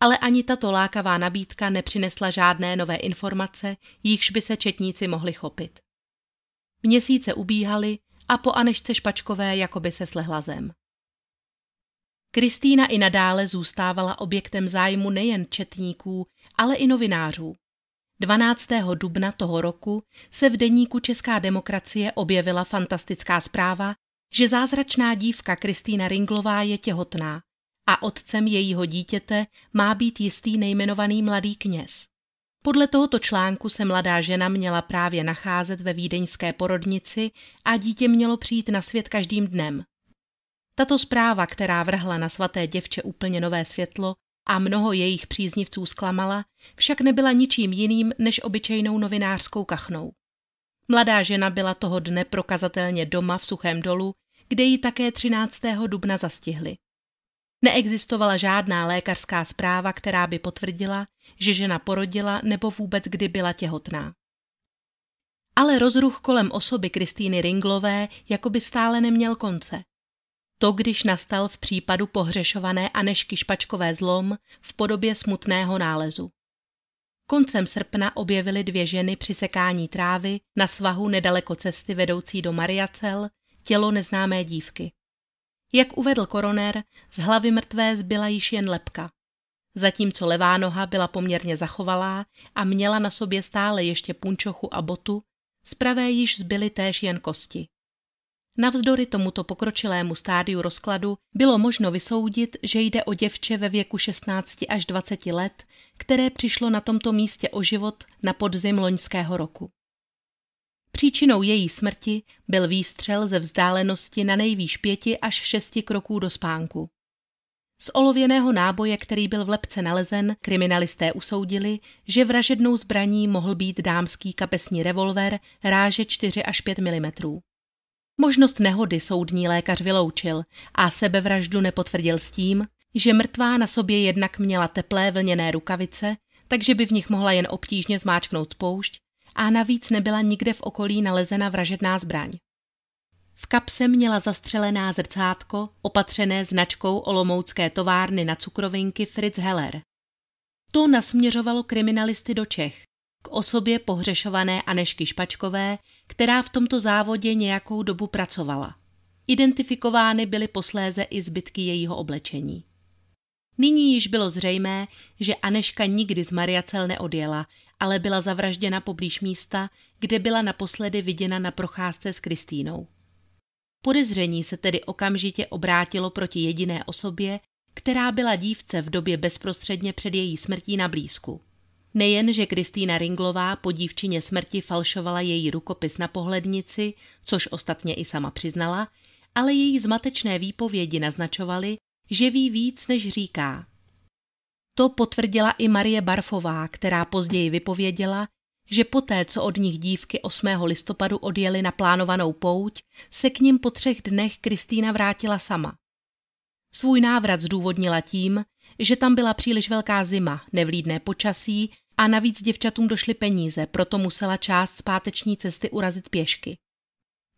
Ale ani tato lákavá nabídka nepřinesla žádné nové informace, jichž by se četníci mohli chopit. Měsíce ubíhaly a po Anešce Špačkové jakoby se slehla zem. Kristýna i nadále zůstávala objektem zájmu nejen četníků, ale i novinářů. 12. dubna toho roku se v deníku Česká demokracie objevila fantastická zpráva, že zázračná dívka Kristýna Ringlová je těhotná a otcem jejího dítěte má být jistý nejmenovaný mladý kněz. Podle tohoto článku se mladá žena měla právě nacházet ve vídeňské porodnici a dítě mělo přijít na svět každým dnem. Tato zpráva, která vrhla na svaté děvče úplně nové světlo a mnoho jejich příznivců zklamala, však nebyla ničím jiným než obyčejnou novinářskou kachnou. Mladá žena byla toho dne prokazatelně doma v Suchém dolu, kde ji také 13. dubna zastihli. Neexistovala žádná lékařská zpráva, která by potvrdila, že žena porodila nebo vůbec kdy byla těhotná. Ale rozruch kolem osoby Kristýny Ringlové jako by stále neměl konce. To, když nastal v případu pohřešované Anešky Špačkové zlom v podobě smutného nálezu. Koncem srpna objevily dvě ženy při sekání trávy na svahu nedaleko cesty vedoucí do Mariacel tělo neznámé dívky. Jak uvedl koroner, z hlavy mrtvé zbyla již jen lepka. Zatímco levá noha byla poměrně zachovalá a měla na sobě stále ještě punčochu a botu, z pravé již zbyly též jen kosti. Navzdory tomuto pokročilému stádiu rozkladu bylo možno vysoudit, že jde o děvče ve věku 16 až 20 let, které přišlo na tomto místě o život na podzim loňského roku. Příčinou její smrti byl výstřel ze vzdálenosti na nejvýš pěti až šesti kroků do spánku. Z olověného náboje, který byl v lepce nalezen, kriminalisté usoudili, že vražednou zbraní mohl být dámský kapesní revolver ráže 4 až 5 mm. Možnost nehody soudní lékař vyloučil a sebevraždu nepotvrdil s tím, že mrtvá na sobě jednak měla teplé vlněné rukavice, takže by v nich mohla jen obtížně zmáčknout spoušť a navíc nebyla nikde v okolí nalezena vražedná zbraň. V kapse měla zastřelená zrcátko, opatřené značkou olomoucké továrny na cukrovinky Fritz Heller. To nasměřovalo kriminalisty do Čech, k osobě pohřešované Anešky Špačkové, která v tomto závodě nějakou dobu pracovala. Identifikovány byly posléze i zbytky jejího oblečení. Nyní již bylo zřejmé, že Aneška nikdy z Mariacel neodjela, ale byla zavražděna poblíž místa, kde byla naposledy viděna na procházce s Kristýnou. Podezření se tedy okamžitě obrátilo proti jediné osobě, která byla dívce v době bezprostředně před její smrtí na blízku. Nejen, že Kristýna Ringlová po dívčině smrti falšovala její rukopis na pohlednici, což ostatně i sama přiznala, ale její zmatečné výpovědi naznačovaly, že ví víc, než říká. To potvrdila i Marie Barfová, která později vypověděla, že poté, co od nich dívky 8. listopadu odjeli na plánovanou pouť, se k ním po třech dnech Kristýna vrátila sama. Svůj návrat zdůvodnila tím, že tam byla příliš velká zima, nevlídné počasí a navíc děvčatům došly peníze, proto musela část zpáteční cesty urazit pěšky.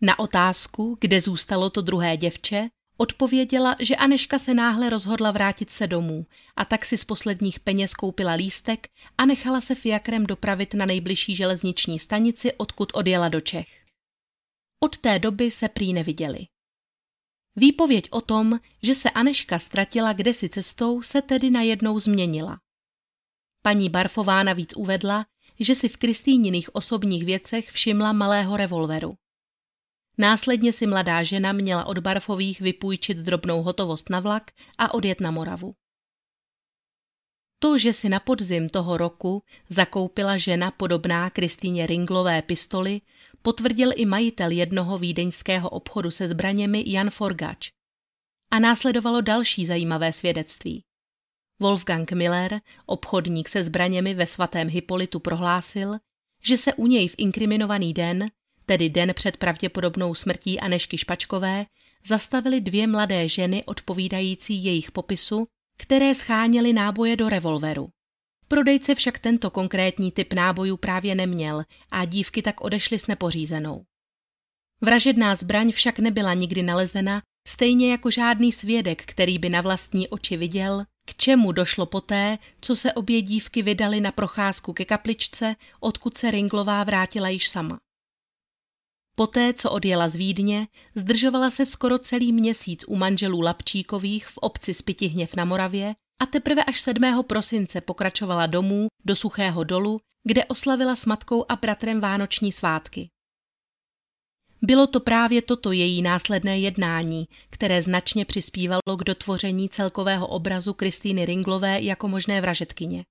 Na otázku, kde zůstalo to druhé děvče, Odpověděla, že Aneška se náhle rozhodla vrátit se domů a tak si z posledních peněz koupila lístek a nechala se fiakrem dopravit na nejbližší železniční stanici, odkud odjela do Čech. Od té doby se prý neviděli. Výpověď o tom, že se Aneška ztratila kdesi cestou, se tedy najednou změnila. Paní Barfová navíc uvedla, že si v Kristýniných osobních věcech všimla malého revolveru. Následně si mladá žena měla od Barfových vypůjčit drobnou hotovost na vlak a odjet na Moravu. To, že si na podzim toho roku zakoupila žena podobná Kristýně Ringlové pistoli, potvrdil i majitel jednoho vídeňského obchodu se zbraněmi Jan Forgač. A následovalo další zajímavé svědectví. Wolfgang Miller, obchodník se zbraněmi ve svatém Hippolytu, prohlásil, že se u něj v inkriminovaný den tedy den před pravděpodobnou smrtí Anešky Špačkové, zastavili dvě mladé ženy odpovídající jejich popisu, které scháněly náboje do revolveru. Prodejce však tento konkrétní typ nábojů právě neměl a dívky tak odešly s nepořízenou. Vražedná zbraň však nebyla nikdy nalezena, stejně jako žádný svědek, který by na vlastní oči viděl, k čemu došlo poté, co se obě dívky vydali na procházku ke kapličce, odkud se Ringlová vrátila již sama. Poté, co odjela z Vídně, zdržovala se skoro celý měsíc u manželů Lapčíkových v obci Spitihněv na Moravě a teprve až 7. prosince pokračovala domů do Suchého dolu, kde oslavila s matkou a bratrem vánoční svátky. Bylo to právě toto její následné jednání, které značně přispívalo k dotvoření celkového obrazu Kristýny Ringlové jako možné vražetkyně.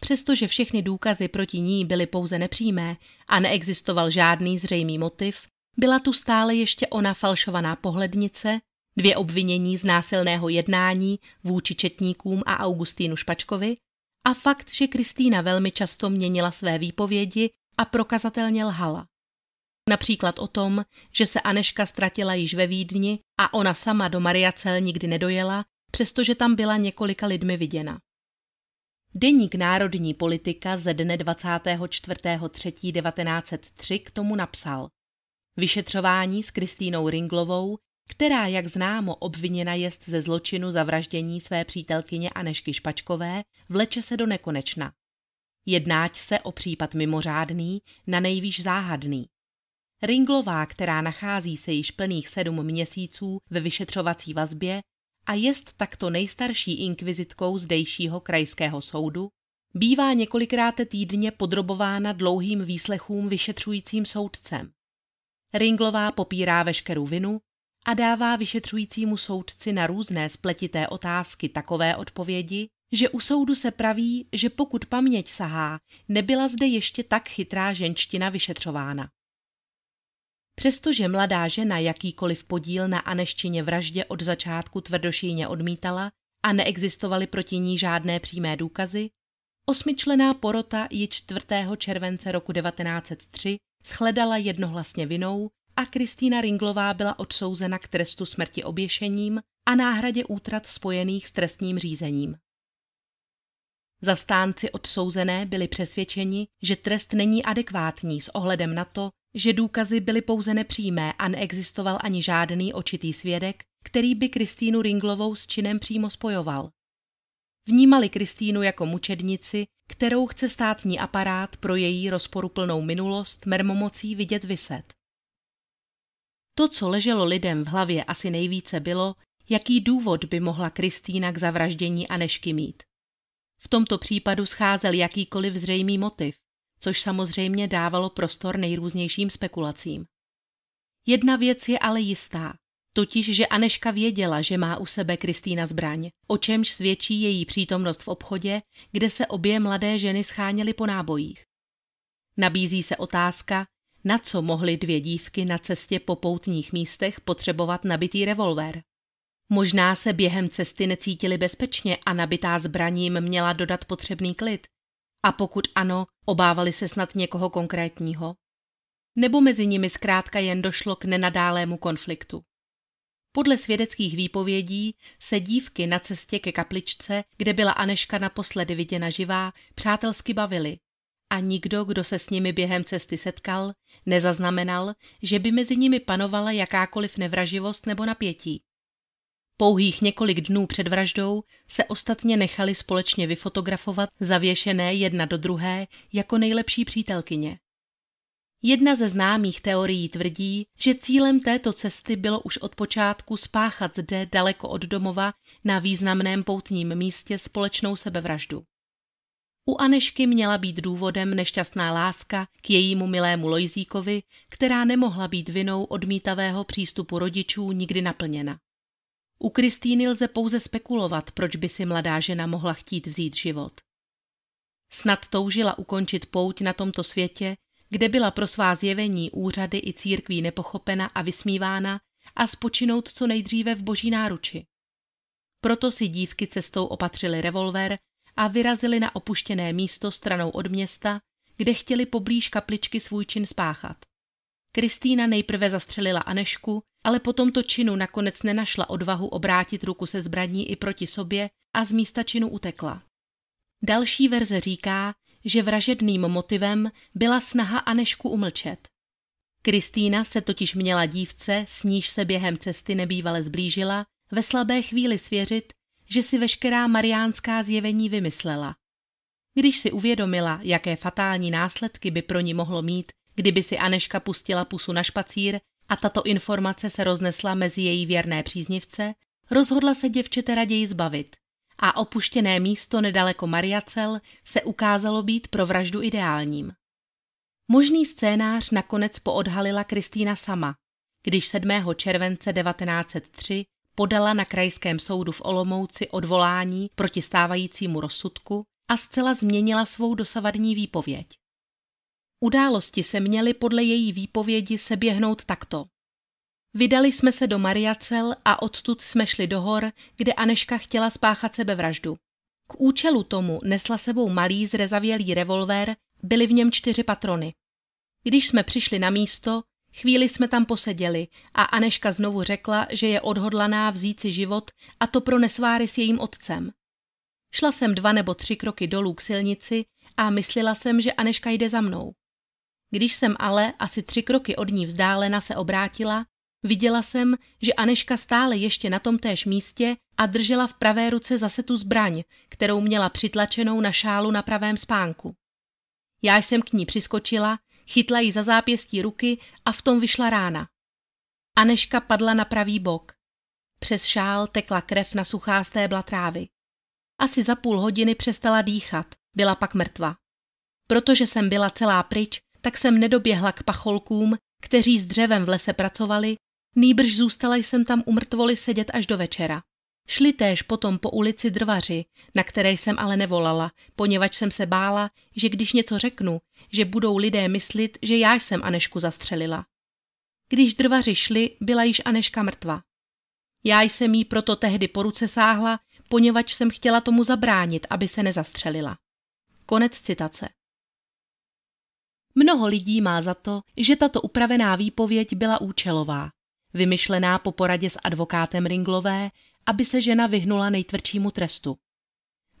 Přestože všechny důkazy proti ní byly pouze nepřímé a neexistoval žádný zřejmý motiv, byla tu stále ještě ona falšovaná pohlednice, dvě obvinění z násilného jednání vůči četníkům a Augustínu Špačkovi a fakt, že Kristýna velmi často měnila své výpovědi a prokazatelně lhala. Například o tom, že se Aneška ztratila již ve Vídni a ona sama do Mariacel nikdy nedojela, přestože tam byla několika lidmi viděna. Deník Národní politika ze dne 24.3.1903 k tomu napsal Vyšetřování s Kristýnou Ringlovou, která, jak známo, obviněna jest ze zločinu zavraždění své přítelkyně Anešky Špačkové, vleče se do nekonečna. Jednáť se o případ mimořádný, na nejvýš záhadný. Ringlová, která nachází se již plných sedm měsíců ve vyšetřovací vazbě a jest takto nejstarší inkvizitkou zdejšího krajského soudu, bývá několikrát týdně podrobována dlouhým výslechům vyšetřujícím soudcem. Ringlová popírá veškerou vinu a dává vyšetřujícímu soudci na různé spletité otázky takové odpovědi, že u soudu se praví, že pokud paměť sahá, nebyla zde ještě tak chytrá ženština vyšetřována. Přestože mladá žena jakýkoliv podíl na Aneštině vraždě od začátku tvrdošíně odmítala a neexistovaly proti ní žádné přímé důkazy, osmičlená porota ji 4. července roku 1903 shledala jednohlasně vinou a Kristýna Ringlová byla odsouzena k trestu smrti oběšením a náhradě útrat spojených s trestním řízením. Zastánci odsouzené byli přesvědčeni, že trest není adekvátní s ohledem na to, že důkazy byly pouze nepřímé a neexistoval ani žádný očitý svědek, který by Kristýnu Ringlovou s činem přímo spojoval. Vnímali Kristýnu jako mučednici, kterou chce státní aparát pro její rozporuplnou minulost mermomocí vidět vyset. To, co leželo lidem v hlavě asi nejvíce bylo, jaký důvod by mohla Kristýna k zavraždění Anešky mít. V tomto případu scházel jakýkoliv zřejmý motiv, což samozřejmě dávalo prostor nejrůznějším spekulacím. Jedna věc je ale jistá, totiž, že Aneška věděla, že má u sebe Kristýna zbraň, o čemž svědčí její přítomnost v obchodě, kde se obě mladé ženy scháněly po nábojích. Nabízí se otázka, na co mohly dvě dívky na cestě po poutních místech potřebovat nabitý revolver. Možná se během cesty necítili bezpečně a nabitá zbraním měla dodat potřebný klid. A pokud ano, obávali se snad někoho konkrétního? Nebo mezi nimi zkrátka jen došlo k nenadálému konfliktu? Podle svědeckých výpovědí se dívky na cestě ke kapličce, kde byla Aneška naposledy viděna živá, přátelsky bavily a nikdo, kdo se s nimi během cesty setkal, nezaznamenal, že by mezi nimi panovala jakákoliv nevraživost nebo napětí. Pouhých několik dnů před vraždou se ostatně nechali společně vyfotografovat zavěšené jedna do druhé jako nejlepší přítelkyně. Jedna ze známých teorií tvrdí, že cílem této cesty bylo už od počátku spáchat zde daleko od domova na významném poutním místě společnou sebevraždu. U Anešky měla být důvodem nešťastná láska k jejímu milému Lojzíkovi, která nemohla být vinou odmítavého přístupu rodičů nikdy naplněna. U Kristýny lze pouze spekulovat, proč by si mladá žena mohla chtít vzít život. Snad toužila ukončit pouť na tomto světě, kde byla pro svá zjevení úřady i církví nepochopena a vysmívána a spočinout co nejdříve v boží náruči. Proto si dívky cestou opatřili revolver a vyrazili na opuštěné místo stranou od města, kde chtěli poblíž kapličky svůj čin spáchat. Kristýna nejprve zastřelila Anešku, ale po tomto činu nakonec nenašla odvahu obrátit ruku se zbraní i proti sobě a z místa činu utekla. Další verze říká, že vražedným motivem byla snaha Anešku umlčet. Kristýna se totiž měla dívce, s níž se během cesty nebývale zblížila, ve slabé chvíli svěřit, že si veškerá mariánská zjevení vymyslela. Když si uvědomila, jaké fatální následky by pro ní mohlo mít, kdyby si Aneška pustila pusu na špacír a tato informace se roznesla mezi její věrné příznivce, rozhodla se děvčete raději zbavit a opuštěné místo nedaleko Mariacel se ukázalo být pro vraždu ideálním. Možný scénář nakonec poodhalila Kristýna sama, když 7. července 1903 podala na krajském soudu v Olomouci odvolání proti stávajícímu rozsudku a zcela změnila svou dosavadní výpověď. Události se měly podle její výpovědi seběhnout takto. Vydali jsme se do Mariacel a odtud jsme šli do hor, kde Aneška chtěla spáchat sebevraždu. K účelu tomu nesla sebou malý zrezavělý revolver, byly v něm čtyři patrony. Když jsme přišli na místo, chvíli jsme tam poseděli a Aneška znovu řekla, že je odhodlaná vzít si život a to pro nesváry s jejím otcem. Šla jsem dva nebo tři kroky dolů k silnici a myslela jsem, že Aneška jde za mnou. Když jsem ale asi tři kroky od ní vzdálena se obrátila, viděla jsem, že Aneška stále ještě na tom též místě a držela v pravé ruce zase tu zbraň, kterou měla přitlačenou na šálu na pravém spánku. Já jsem k ní přiskočila, chytla ji za zápěstí ruky a v tom vyšla rána. Aneška padla na pravý bok. Přes šál tekla krev na suchá stébla trávy. Asi za půl hodiny přestala dýchat, byla pak mrtva. Protože jsem byla celá pryč, tak jsem nedoběhla k pacholkům, kteří s dřevem v lese pracovali, nýbrž zůstala jsem tam u mrtvoly sedět až do večera. Šli též potom po ulici drvaři, na které jsem ale nevolala, poněvadž jsem se bála, že když něco řeknu, že budou lidé myslit, že já jsem Anešku zastřelila. Když drvaři šli, byla již Aneška mrtva. Já jsem jí proto tehdy po ruce sáhla, poněvadž jsem chtěla tomu zabránit, aby se nezastřelila. Konec citace. Mnoho lidí má za to, že tato upravená výpověď byla účelová, vymyšlená po poradě s advokátem Ringlové, aby se žena vyhnula nejtvrdšímu trestu.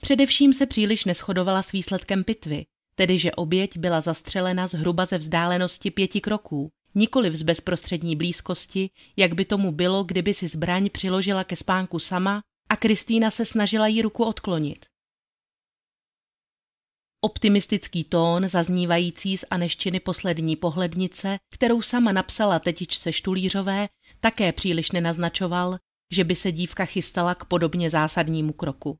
Především se příliš neschodovala s výsledkem pitvy, tedy že oběť byla zastřelena zhruba ze vzdálenosti pěti kroků, nikoli z bezprostřední blízkosti, jak by tomu bylo, kdyby si zbraň přiložila ke spánku sama a Kristýna se snažila jí ruku odklonit. Optimistický tón, zaznívající z Aneščiny poslední pohlednice, kterou sama napsala tetičce Štulířové, také příliš nenaznačoval, že by se dívka chystala k podobně zásadnímu kroku.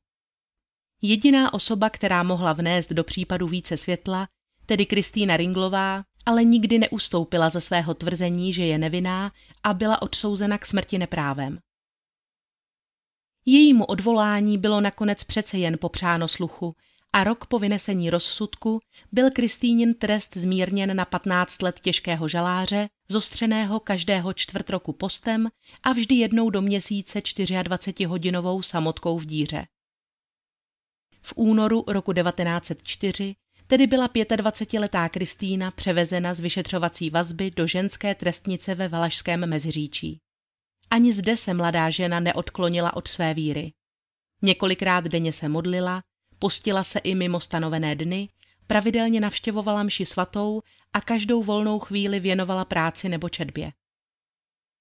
Jediná osoba, která mohla vnést do případu více světla, tedy Kristýna Ringlová, ale nikdy neustoupila ze svého tvrzení, že je nevinná a byla odsouzena k smrti neprávem. Jejímu odvolání bylo nakonec přece jen popřáno sluchu a rok po vynesení rozsudku byl Kristýnin trest zmírněn na 15 let těžkého žaláře, zostřeného každého čtvrt roku postem a vždy jednou do měsíce 24-hodinovou samotkou v díře. V únoru roku 1904 tedy byla 25-letá Kristýna převezena z vyšetřovací vazby do ženské trestnice ve Valašském Meziříčí. Ani zde se mladá žena neodklonila od své víry. Několikrát denně se modlila, postila se i mimo stanovené dny, pravidelně navštěvovala mši svatou a každou volnou chvíli věnovala práci nebo četbě.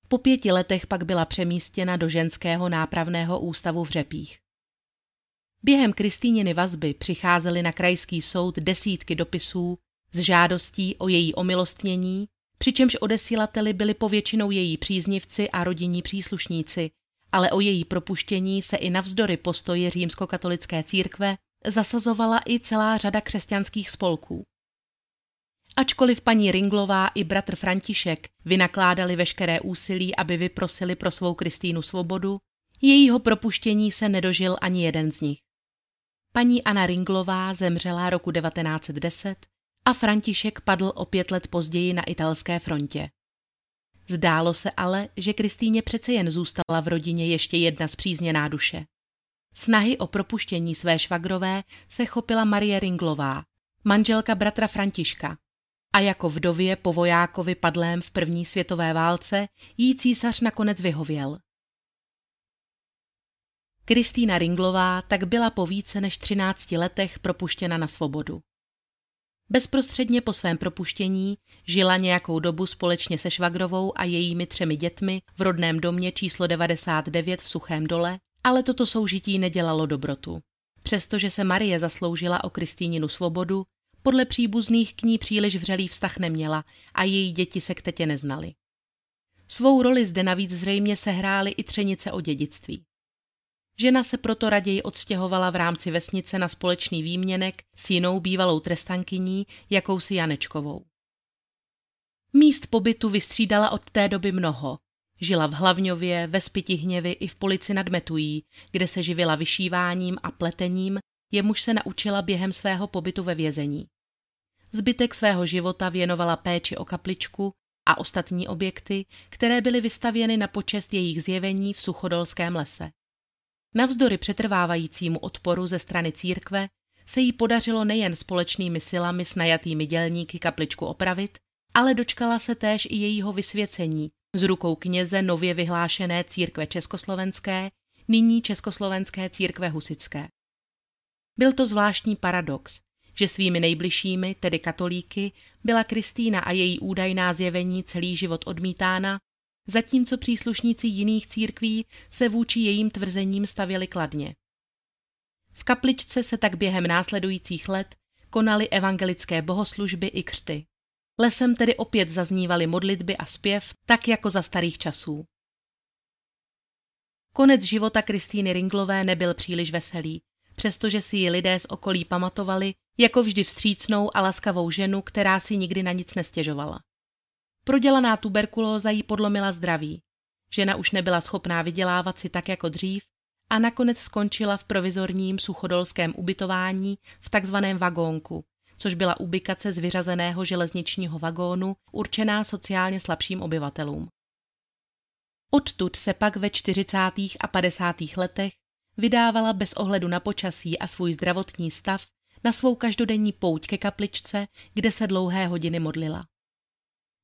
Po pěti letech pak byla přemístěna do ženského nápravného ústavu v Řepích. Během Kristýniny vazby přicházely na krajský soud desítky dopisů s žádostí o její omilostnění, přičemž odesílateli byli povětšinou její příznivci a rodinní příslušníci, ale o její propuštění se i navzdory postoji římskokatolické církve zasazovala i celá řada křesťanských spolků. Ačkoliv paní Ringlová i bratr František vynakládali veškeré úsilí, aby vyprosili pro svou Kristýnu svobodu, jejího propuštění se nedožil ani jeden z nich. Paní Anna Ringlová zemřela roku 1910 a František padl o pět let později na italské frontě. Zdálo se ale, že Kristýně přece jen zůstala v rodině ještě jedna zpřízněná duše. Snahy o propuštění své švagrové se chopila Marie Ringlová, manželka bratra Františka. A jako vdově po vojákovi padlém v první světové válce jí císař nakonec vyhověl. Kristýna Ringlová tak byla po více než 13 letech propuštěna na svobodu. Bezprostředně po svém propuštění žila nějakou dobu společně se švagrovou a jejími třemi dětmi v rodném domě číslo 99 v Suchém dole, ale toto soužití nedělalo dobrotu. Přestože se Marie zasloužila o Kristýninu svobodu, podle příbuzných k ní příliš vřelý vztah neměla a její děti se k tetě neznali. Svou roli zde navíc zřejmě sehrály i třenice o dědictví. Žena se proto raději odstěhovala v rámci vesnice na společný výměnek s jinou bývalou trestankyní, jakousi Janečkovou. Míst pobytu vystřídala od té doby mnoho. Žila v Hlavňově, ve Spitihněvi i v Polici nad Metují, kde se živila vyšíváním a pletením, jemuž se naučila během svého pobytu ve vězení. Zbytek svého života věnovala péči o kapličku a ostatní objekty, které byly vystavěny na počest jejich zjevení v Suchodolském lese. Navzdory přetrvávajícímu odporu ze strany církve se jí podařilo nejen společnými silami s najatými dělníky kapličku opravit, ale dočkala se též i jejího vysvěcení z rukou kněze nově vyhlášené církve československé, nyní Československé církve husické. Byl to zvláštní paradox, že svými nejbližšími, tedy katolíky, byla Kristýna a její údajná zjevení celý život odmítána, zatímco příslušníci jiných církví se vůči jejím tvrzením stavěli kladně. V kapličce se tak během následujících let konaly evangelické bohoslužby i křty. Lesem tedy opět zaznívaly modlitby a zpěv, tak jako za starých časů. Konec života Kristýny Ringlové nebyl příliš veselý, přestože si ji lidé z okolí pamatovali jako vždy vstřícnou a laskavou ženu, která si nikdy na nic nestěžovala. Prodělaná tuberkulóza jí podlomila zdraví. Žena už nebyla schopná vydělávat si tak jako dřív a nakonec skončila v provizorním suchodolském ubytování v takzvaném vagónku, což byla ubikace z vyřazeného železničního vagónu určená sociálně slabším obyvatelům. Odtud se pak ve 40. a 50. letech vydávala bez ohledu na počasí a svůj zdravotní stav na svou každodenní pouť ke kapličce, kde se dlouhé hodiny modlila.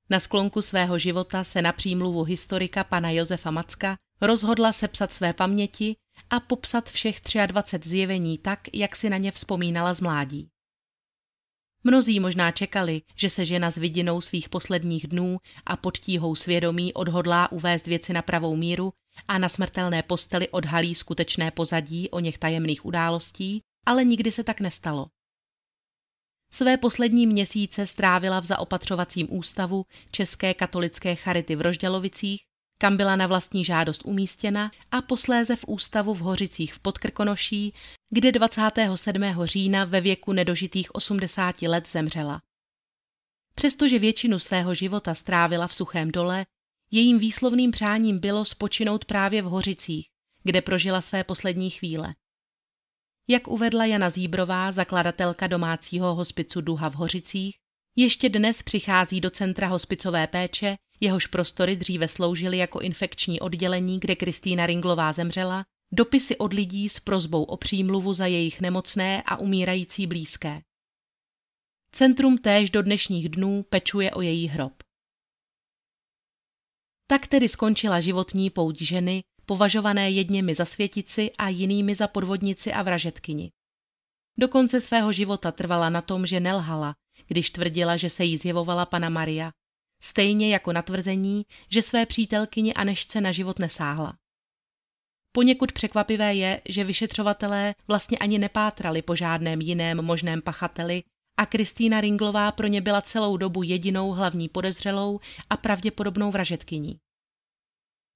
Na sklonku svého života se na přímluvu historika pana Josefa Macka rozhodla sepsat své paměti a popsat všech 23 zjevení tak, jak si na ně vzpomínala z mládí. Mnozí možná čekali, že se žena s vidinou svých posledních dnů a pod tíhou svědomí odhodlá uvést věci na pravou míru a na smrtelné posteli odhalí skutečné pozadí o něch tajemných událostí, ale nikdy se tak nestalo. Své poslední měsíce strávila v zaopatřovacím ústavu České katolické charity v Rožďalovicích, kam byla na vlastní žádost umístěna a posléze v ústavu v Hořicích v Podkrkonoší, kde 27. října ve věku nedožitých 80 let zemřela. Přestože většinu svého života strávila v suchém dole, jejím výslovným přáním bylo spočinout právě v Hořicích, kde prožila své poslední chvíle. Jak uvedla Jana Zíbrová, zakladatelka domácího hospicu Duha v Hořicích, ještě dnes přichází do centra hospicové péče, jehož prostory dříve sloužily jako infekční oddělení, kde Kristýna Ringlová zemřela, dopisy od lidí s prozbou o přímluvu za jejich nemocné a umírající blízké. Centrum též do dnešních dnů pečuje o její hrob. Tak tedy skončila životní pouť ženy, považované jedněmi za světici a jinými za podvodnici a vražetkyni. Do konce svého života trvala na tom, že nelhala, když tvrdila, že se jí zjevovala pana Maria, stejně jako na tvrzení, že své přítelkyni Anešce na život nesáhla. Poněkud překvapivé je, že vyšetřovatelé vlastně ani nepátrali po žádném jiném možném pachateli a Kristýna Ringlová pro ně byla celou dobu jedinou hlavní podezřelou a pravděpodobnou vražetkyní.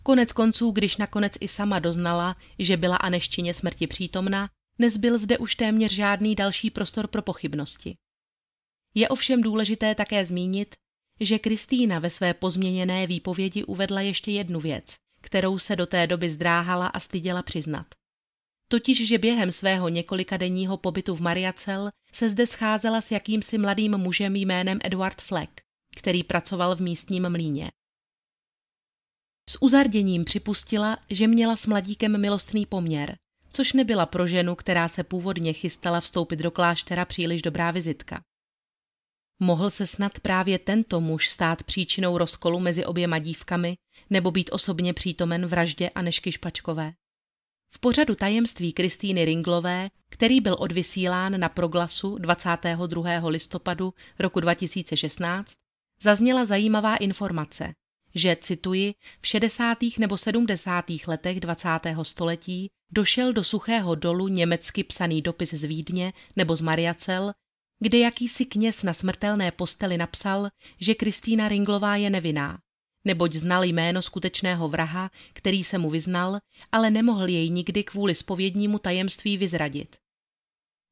Konec konců, když nakonec i sama doznala, že byla Aneštině smrti přítomna, nezbyl zde už téměř žádný další prostor pro pochybnosti. Je ovšem důležité také zmínit, že Kristýna ve své pozměněné výpovědi uvedla ještě jednu věc, kterou se do té doby zdráhala a styděla přiznat. Totiž, že během svého několikadenního pobytu v Mariacel se zde scházela s jakýmsi mladým mužem jménem Edward Fleck, který pracoval v místním mlíně. S uzarděním připustila, že měla s mladíkem milostný poměr, což nebyla pro ženu, která se původně chystala vstoupit do kláštera příliš dobrá vizitka. Mohl se snad právě tento muž stát příčinou rozkolu mezi oběma dívkami nebo být osobně přítomen vraždě Anešky Špačkové? V pořadu tajemství Kristýny Ringlové, který byl odvysílán na proglasu 22. listopadu roku 2016, zazněla zajímavá informace, že, cituji, v 60. nebo 70. letech 20. století došel do suchého dolu německy psaný dopis z Vídně nebo z Mariacel, kde jakýsi kněz na smrtelné posteli napsal, že Kristýna Ringlová je nevinná, neboť znal jméno skutečného vraha, který se mu vyznal, ale nemohl jej nikdy kvůli spovědnímu tajemství vyzradit.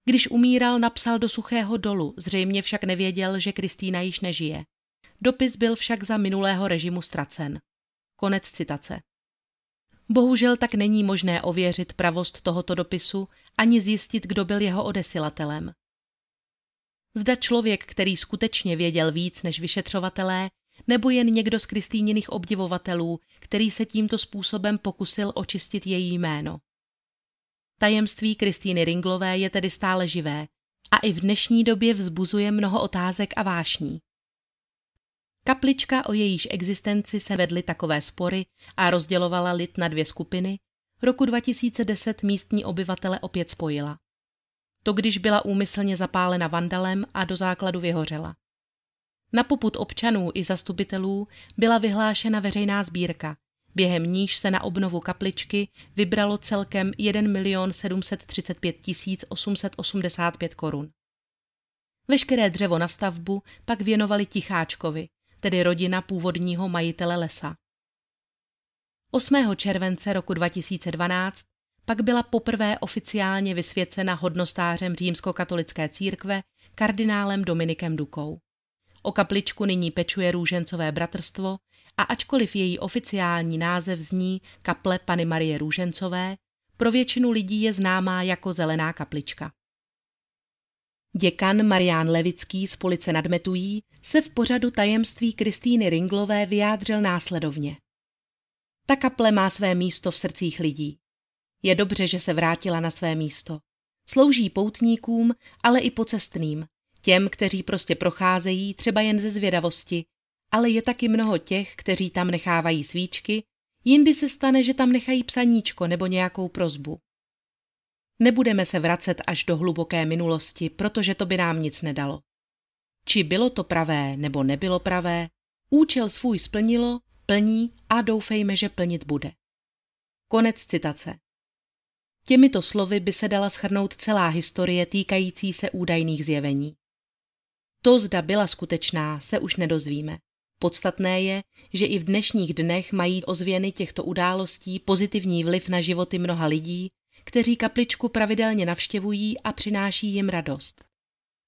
Když umíral, napsal do suchého dolu, zřejmě však nevěděl, že Kristýna již nežije. Dopis byl však za minulého režimu ztracen. Konec citace. Bohužel tak není možné ověřit pravost tohoto dopisu ani zjistit, kdo byl jeho odesilatelem. Zda člověk, který skutečně věděl víc než vyšetřovatelé, nebo jen někdo z Kristýniných obdivovatelů, který se tímto způsobem pokusil očistit její jméno. Tajemství Kristýny Ringlové je tedy stále živé a i v dnešní době vzbuzuje mnoho otázek a vášní. Kaplička, o jejíž existenci se vedly takové spory a rozdělovala lid na dvě skupiny, roku 2010 místní obyvatele opět spojila. To když byla úmyslně zapálena vandalem a do základu vyhořela. Na poput občanů i zastupitelů byla vyhlášena veřejná sbírka, během níž se na obnovu kapličky vybralo celkem 1 milion 735 885 korun. Veškeré dřevo na stavbu pak věnovali Ticháčkovi, tedy rodina původního majitele lesa. 8. července roku 2012 pak byla poprvé oficiálně vysvěcena hodnostářem římskokatolické církve kardinálem Dominikem Dukou. O kapličku nyní pečuje Růžencové bratrstvo a ačkoliv její oficiální název zní kaple Pany Marie Růžencové, pro většinu lidí je známá jako Zelená kaplička. Děkan Marián Levický z Police nad Metují se v pořadu tajemství Kristýny Ringlové vyjádřil následovně. Ta kaple má své místo v srdcích lidí. Je dobře, že se vrátila na své místo. Slouží poutníkům, ale i pocestným, těm, kteří prostě procházejí třeba jen ze zvědavosti, ale je taky mnoho těch, kteří tam nechávají svíčky, jindy se stane, že tam nechají psaníčko nebo nějakou prozbu. Nebudeme se vracet až do hluboké minulosti, protože to by nám nic nedalo. Či bylo to pravé nebo nebylo pravé, účel svůj splnilo, plní a doufejme, že plnit bude. Konec citace. Těmito slovy by se dala schrnout celá historie týkající se údajných zjevení. To, zda byla skutečná, se už nedozvíme. Podstatné je, že i v dnešních dnech mají ozvěny těchto událostí pozitivní vliv na životy mnoha lidí, kteří kapličku pravidelně navštěvují a přináší jim radost.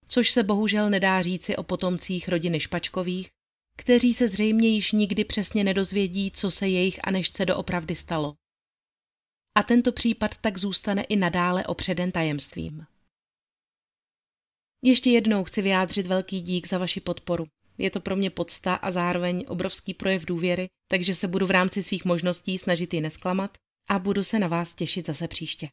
Což se bohužel nedá říci o potomcích rodiny Špačkových, kteří se zřejmě již nikdy přesně nedozvědí, co se jejich Anešce doopravdy stalo. A tento případ tak zůstane i nadále opředen tajemstvím. Ještě jednou chci vyjádřit velký dík za vaši podporu. Je to pro mě podsta a zároveň obrovský projev důvěry, takže se budu v rámci svých možností snažit ji nesklamat a budu se na vás těšit zase příště.